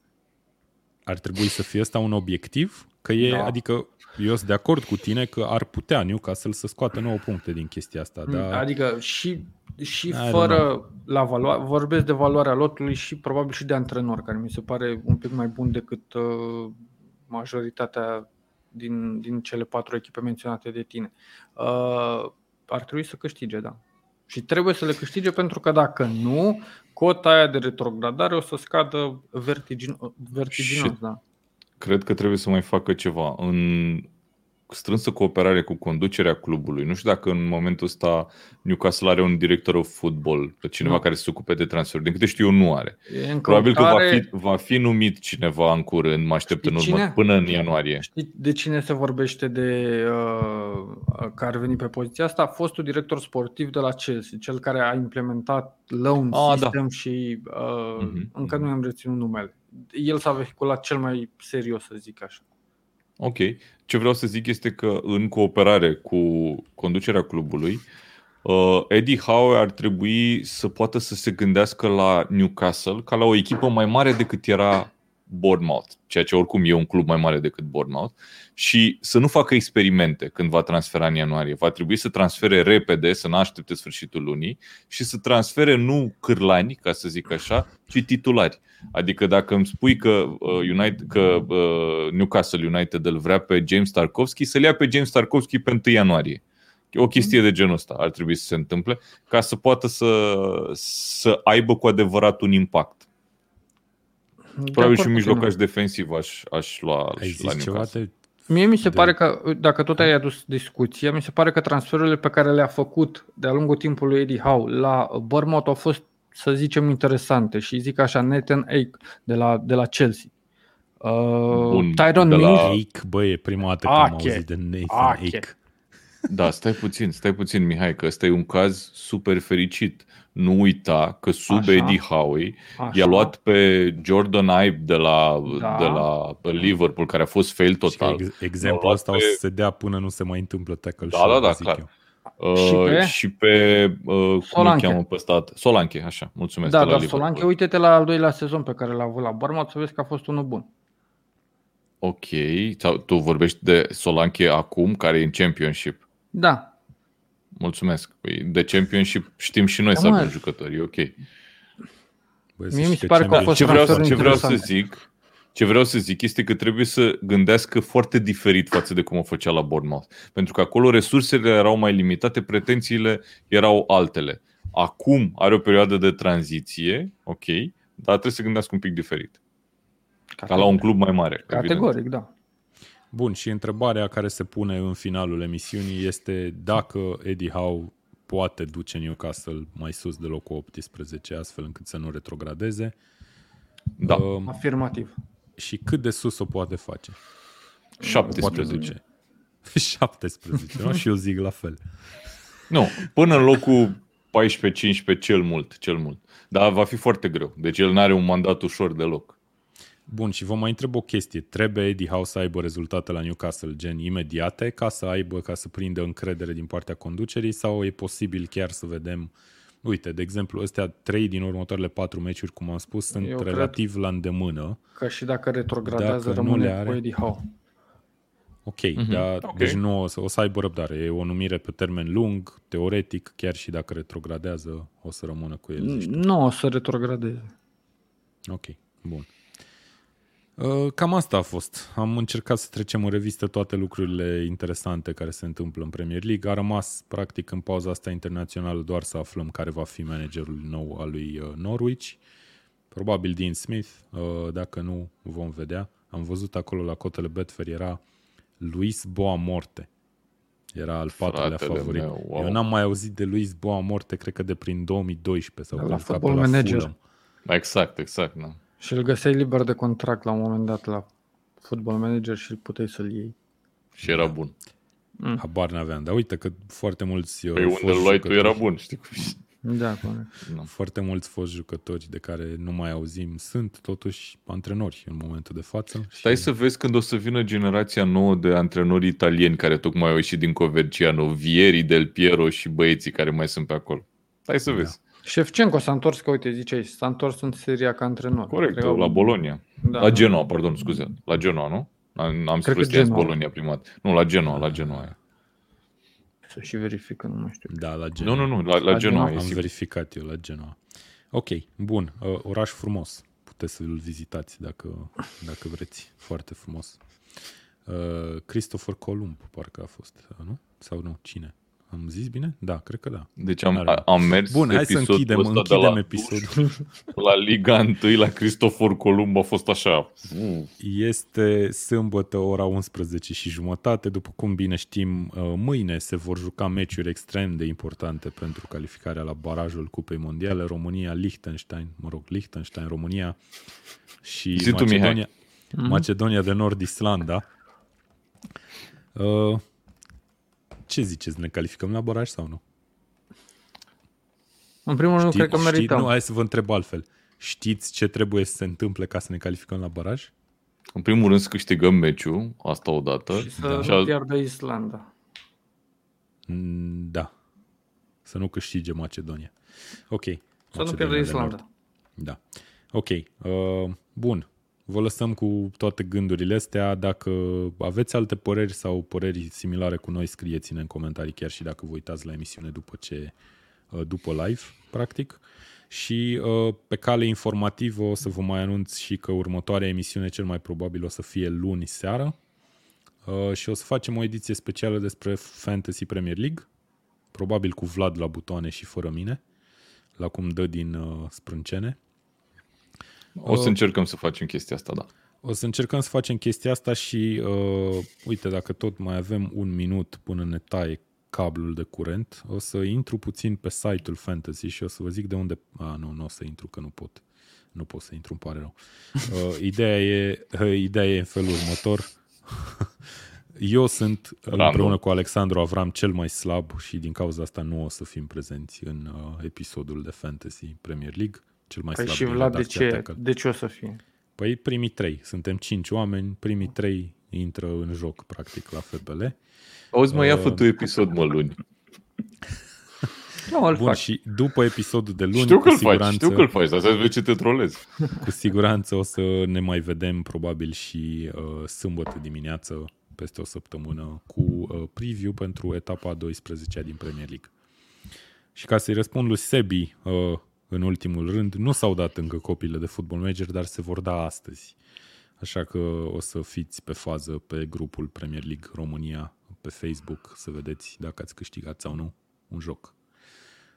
Speaker 1: ar trebui să fie ăsta un obiectiv? Că e, da. adică eu sunt de acord cu tine că ar putea Newcastle să scoată 9 puncte din chestia asta. Dar...
Speaker 3: Adică și, și fără la valoare, vorbesc de valoarea lotului și probabil și de antrenor, care mi se pare un pic mai bun decât uh, majoritatea din, din cele patru echipe menționate de tine. Uh, ar trebui să câștige, da. Și trebuie să le câștige pentru că dacă nu, cota aia de retrogradare o să scadă vertigin, vertiginos. Da.
Speaker 2: Cred că trebuie să mai facă ceva. În strânsă cooperare cu conducerea clubului. Nu știu dacă în momentul ăsta Newcastle are un director of football, cineva nu. care se ocupe de transfer. Din câte știu eu, nu are. Probabil că va fi, va fi numit cineva în curând, mă aștept în urmă, cine? până în ianuarie.
Speaker 3: Știi de cine se vorbește de uh, care a venit pe poziția asta? A fostul director sportiv de la Chelsea, cel care a implementat loan ah, da. system da. și uh, uh-huh. încă nu am reținut numele. El s-a vehiculat cel mai serios, să zic așa.
Speaker 2: Ok. Ce vreau să zic este că în cooperare cu conducerea clubului, uh, Eddie Howe ar trebui să poată să se gândească la Newcastle ca la o echipă mai mare decât era Bournemouth, ceea ce oricum e un club mai mare decât Bournemouth, și să nu facă experimente când va transfera în ianuarie. Va trebui să transfere repede, să nu aștepte sfârșitul lunii și să transfere nu cârlani, ca să zic așa, ci titulari. Adică dacă îmi spui că, uh, United, că uh, Newcastle United îl vrea pe James Tarkovsky, să-l ia pe James Tarkovsky pe 1 ianuarie. O chestie de genul ăsta ar trebui să se întâmple ca să poată să, să aibă cu adevărat un impact. Probabil și un mijlocaș defensiv aș, aș lua Ai la ceva de,
Speaker 3: Mie mi se de... pare că, dacă tot ai adus discuția, mi se pare că transferurile pe care le-a făcut de-a lungul timpului Eddie Howe la Bournemouth au fost, să zicem, interesante și zic așa, Nathan Ake de la, de la Chelsea. Uh, Bun, Tyron Mings. La...
Speaker 1: Ake, bă, e prima dată când am auzit de Nathan Ake. Ake.
Speaker 2: Da, stai puțin, stai puțin, Mihai, că ăsta e un caz super fericit nu uita că sub Așa. Eddie Howe i-a luat pe Jordan Ibe de la, da. de la Liverpool, care a fost fail total. Și
Speaker 1: ex- exemplul ăsta pe... o să se dea până nu se mai întâmplă tackle
Speaker 2: Da, da, da, clar. Uh, și pe, și pe uh, cum îl cheamă pe stat? Solanche, așa, mulțumesc.
Speaker 3: Da, dar Solanche, uite-te la al doilea sezon pe care l-a avut la Bournemouth să vezi că a fost unul bun.
Speaker 2: Ok, tu vorbești de Solanche acum, care e în Championship.
Speaker 3: Da,
Speaker 2: Mulțumesc. Păi de Championship știm și noi da, să avem jucători, e ok.
Speaker 3: Băi, Mie mi se pare că a fost
Speaker 2: ce vreau, ce vreau să zic ce vreau să zic este că trebuie să gândească foarte diferit față de cum o făcea la Bournemouth. Pentru că acolo resursele erau mai limitate, pretențiile erau altele. Acum are o perioadă de tranziție, ok, dar trebuie să gândească un pic diferit. Categoric. Ca la un club mai mare.
Speaker 3: Categoric, evident. da.
Speaker 1: Bun, și întrebarea care se pune în finalul emisiunii este dacă Eddie Howe poate duce Newcastle mai sus de locul 18, astfel încât să nu retrogradeze.
Speaker 3: Da. Uh, Afirmativ.
Speaker 1: Și cât de sus o poate face?
Speaker 2: 17.
Speaker 1: 17, nu? Și eu zic la fel.
Speaker 2: Nu, până în locul 14-15 cel mult, cel mult. Dar va fi foarte greu. Deci el nu are un mandat ușor deloc.
Speaker 1: Bun, și vă mai întreb o chestie. Trebuie Eddie Howe să aibă rezultate la Newcastle gen imediate ca să aibă, ca să prindă încredere din partea conducerii sau e posibil chiar să vedem Uite, de exemplu, astea trei din următoarele patru meciuri, cum am spus, sunt Eu relativ la îndemână.
Speaker 3: Că și dacă retrogradează, dacă rămâne nu le are... cu Eddie Howe.
Speaker 1: Ok, mm-hmm. dar okay. deci nu o să, o să aibă răbdare. E o numire pe termen lung, teoretic, chiar și dacă retrogradează, o să rămână cu el.
Speaker 3: Nu o să retrogradeze.
Speaker 1: Ok, bun. Uh, cam asta a fost. Am încercat să trecem în revistă toate lucrurile interesante care se întâmplă în Premier League. A rămas, practic, în pauza asta internațională doar să aflăm care va fi managerul nou al lui uh, Norwich. Probabil Dean Smith, uh, dacă nu, vom vedea. Am văzut acolo la cotele Betfair era Luis Boamorte. Era al patrulea favorit. Meu, wow. Eu n-am mai auzit de Luis Boamorte, cred că de prin 2012 sau
Speaker 3: la Football Manager.
Speaker 2: Exact, exact. Nu.
Speaker 3: Și îl găseai liber de contract la un moment dat la Football Manager și îl puteai să-l iei.
Speaker 2: Și era bun.
Speaker 1: Mm. Habar n-aveam, dar uite că foarte mulți
Speaker 2: Păi unde îl luai tu era bun, știi cum
Speaker 3: Da, corect.
Speaker 1: No. Foarte mulți fost jucători de care nu mai auzim sunt totuși antrenori în momentul de față.
Speaker 2: Stai și... să vezi când o să vină generația nouă de antrenori italieni care tocmai au ieșit din Coverciano, Vieri, Del Piero și băieții care mai sunt pe acolo. Stai să da. vezi.
Speaker 3: Șefcenco s-a întors, că uite, ziceai, s-a întors în seria ca antrenor.
Speaker 2: Corect, la Bologna. Da. La Genoa, pardon, scuze. La Genoa, nu? Am, am spus că Bolonia prima dată. Nu, la Genoa, la Genoa.
Speaker 3: Să și verifică, nu mai știu.
Speaker 1: Da, la Genoa.
Speaker 2: Nu, nu, nu, la, la, la Genoa.
Speaker 1: Genoa. Am verificat eu la Genoa. Ok, bun. Uh, oraș frumos. Puteți să-l vizitați dacă, dacă vreți. Foarte frumos. Uh, Christopher Columb, parcă a fost, uh, nu? Sau nu? Cine? Am zis bine? Da, cred că da.
Speaker 2: Deci am, am mers
Speaker 1: Bun, hai să închidem, închidem la, episodul.
Speaker 2: La Liga 1, la Cristofor Columb a fost așa.
Speaker 1: Este sâmbătă ora 11 și jumătate. După cum bine știm, uh, mâine se vor juca meciuri extrem de importante pentru calificarea la barajul Cupei Mondiale. România, Liechtenstein, mă rog, Liechtenstein, România și
Speaker 2: Zi
Speaker 1: Macedonia, tu, Macedonia de Nord, Islanda. Uh, ce ziceți, ne calificăm la baraj sau nu?
Speaker 3: În primul rând, nu cred că merităm.
Speaker 1: nu, hai să vă întreb altfel. Știți ce trebuie să se întâmple ca să ne calificăm la baraj?
Speaker 2: În primul rând să câștigăm meciul, asta odată.
Speaker 3: Și să da. nu piardă Islanda.
Speaker 1: Mm, da. Să nu câștige Macedonia. Ok. Să
Speaker 3: Macedonia nu piardă Islanda.
Speaker 1: Da. Ok. Uh, bun. Vă lăsăm cu toate gândurile astea. Dacă aveți alte păreri sau păreri similare cu noi, scrieți-ne în comentarii, chiar și dacă vă uitați la emisiune după ce uh, după live, practic. Și uh, pe cale informativă o să vă mai anunț și că următoarea emisiune cel mai probabil o să fie luni seara uh, și o să facem o ediție specială despre Fantasy Premier League, probabil cu Vlad la butoane și fără mine, la cum dă din sprâncene.
Speaker 2: O să încercăm să facem chestia asta, da.
Speaker 1: O să încercăm să facem chestia asta și uh, uite, dacă tot mai avem un minut până ne taie cablul de curent, o să intru puțin pe site-ul Fantasy și o să vă zic de unde... A, nu, nu o să intru, că nu pot. Nu pot să intru, îmi pare rău. Uh, ideea, e, uh, ideea e în felul următor. Eu sunt Random. împreună cu Alexandru Avram cel mai slab și din cauza asta nu o să fim prezenți în uh, episodul de Fantasy Premier League cel mai
Speaker 3: păi
Speaker 1: slab
Speaker 3: și Vlad, de ce, de ce o să fie?
Speaker 1: Păi primii trei. Suntem cinci oameni, primii trei intră în joc, practic, la FBL.
Speaker 2: Auzi, mă, ia uh, tu episod, mă, luni.
Speaker 1: Nu, Bun, fac. și după episodul de luni,
Speaker 2: știu că-l siguranță, faci, știu că-l faci, dar să vezi ce te trolezi.
Speaker 1: Cu siguranță o să ne mai vedem probabil și uh, sâmbătă dimineață, peste o săptămână, cu uh, preview pentru etapa 12 din Premier League. Și ca să-i răspund lui Sebi, uh, în ultimul rând. Nu s-au dat încă copiile de Football Manager, dar se vor da astăzi. Așa că o să fiți pe fază pe grupul Premier League România pe Facebook să vedeți dacă ați câștigat sau nu un joc.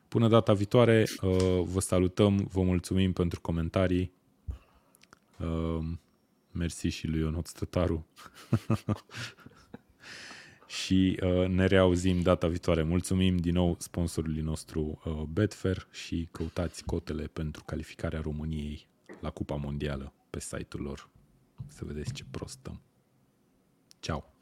Speaker 1: Până data viitoare, uh, vă salutăm, vă mulțumim pentru comentarii. Uh, mersi și lui Ionut Stătaru. și uh, ne reauzim data viitoare. Mulțumim din nou sponsorului nostru uh, Betfair și căutați cotele pentru calificarea României la Cupa Mondială pe site-ul lor. Să vedeți ce prostăm. Ciao!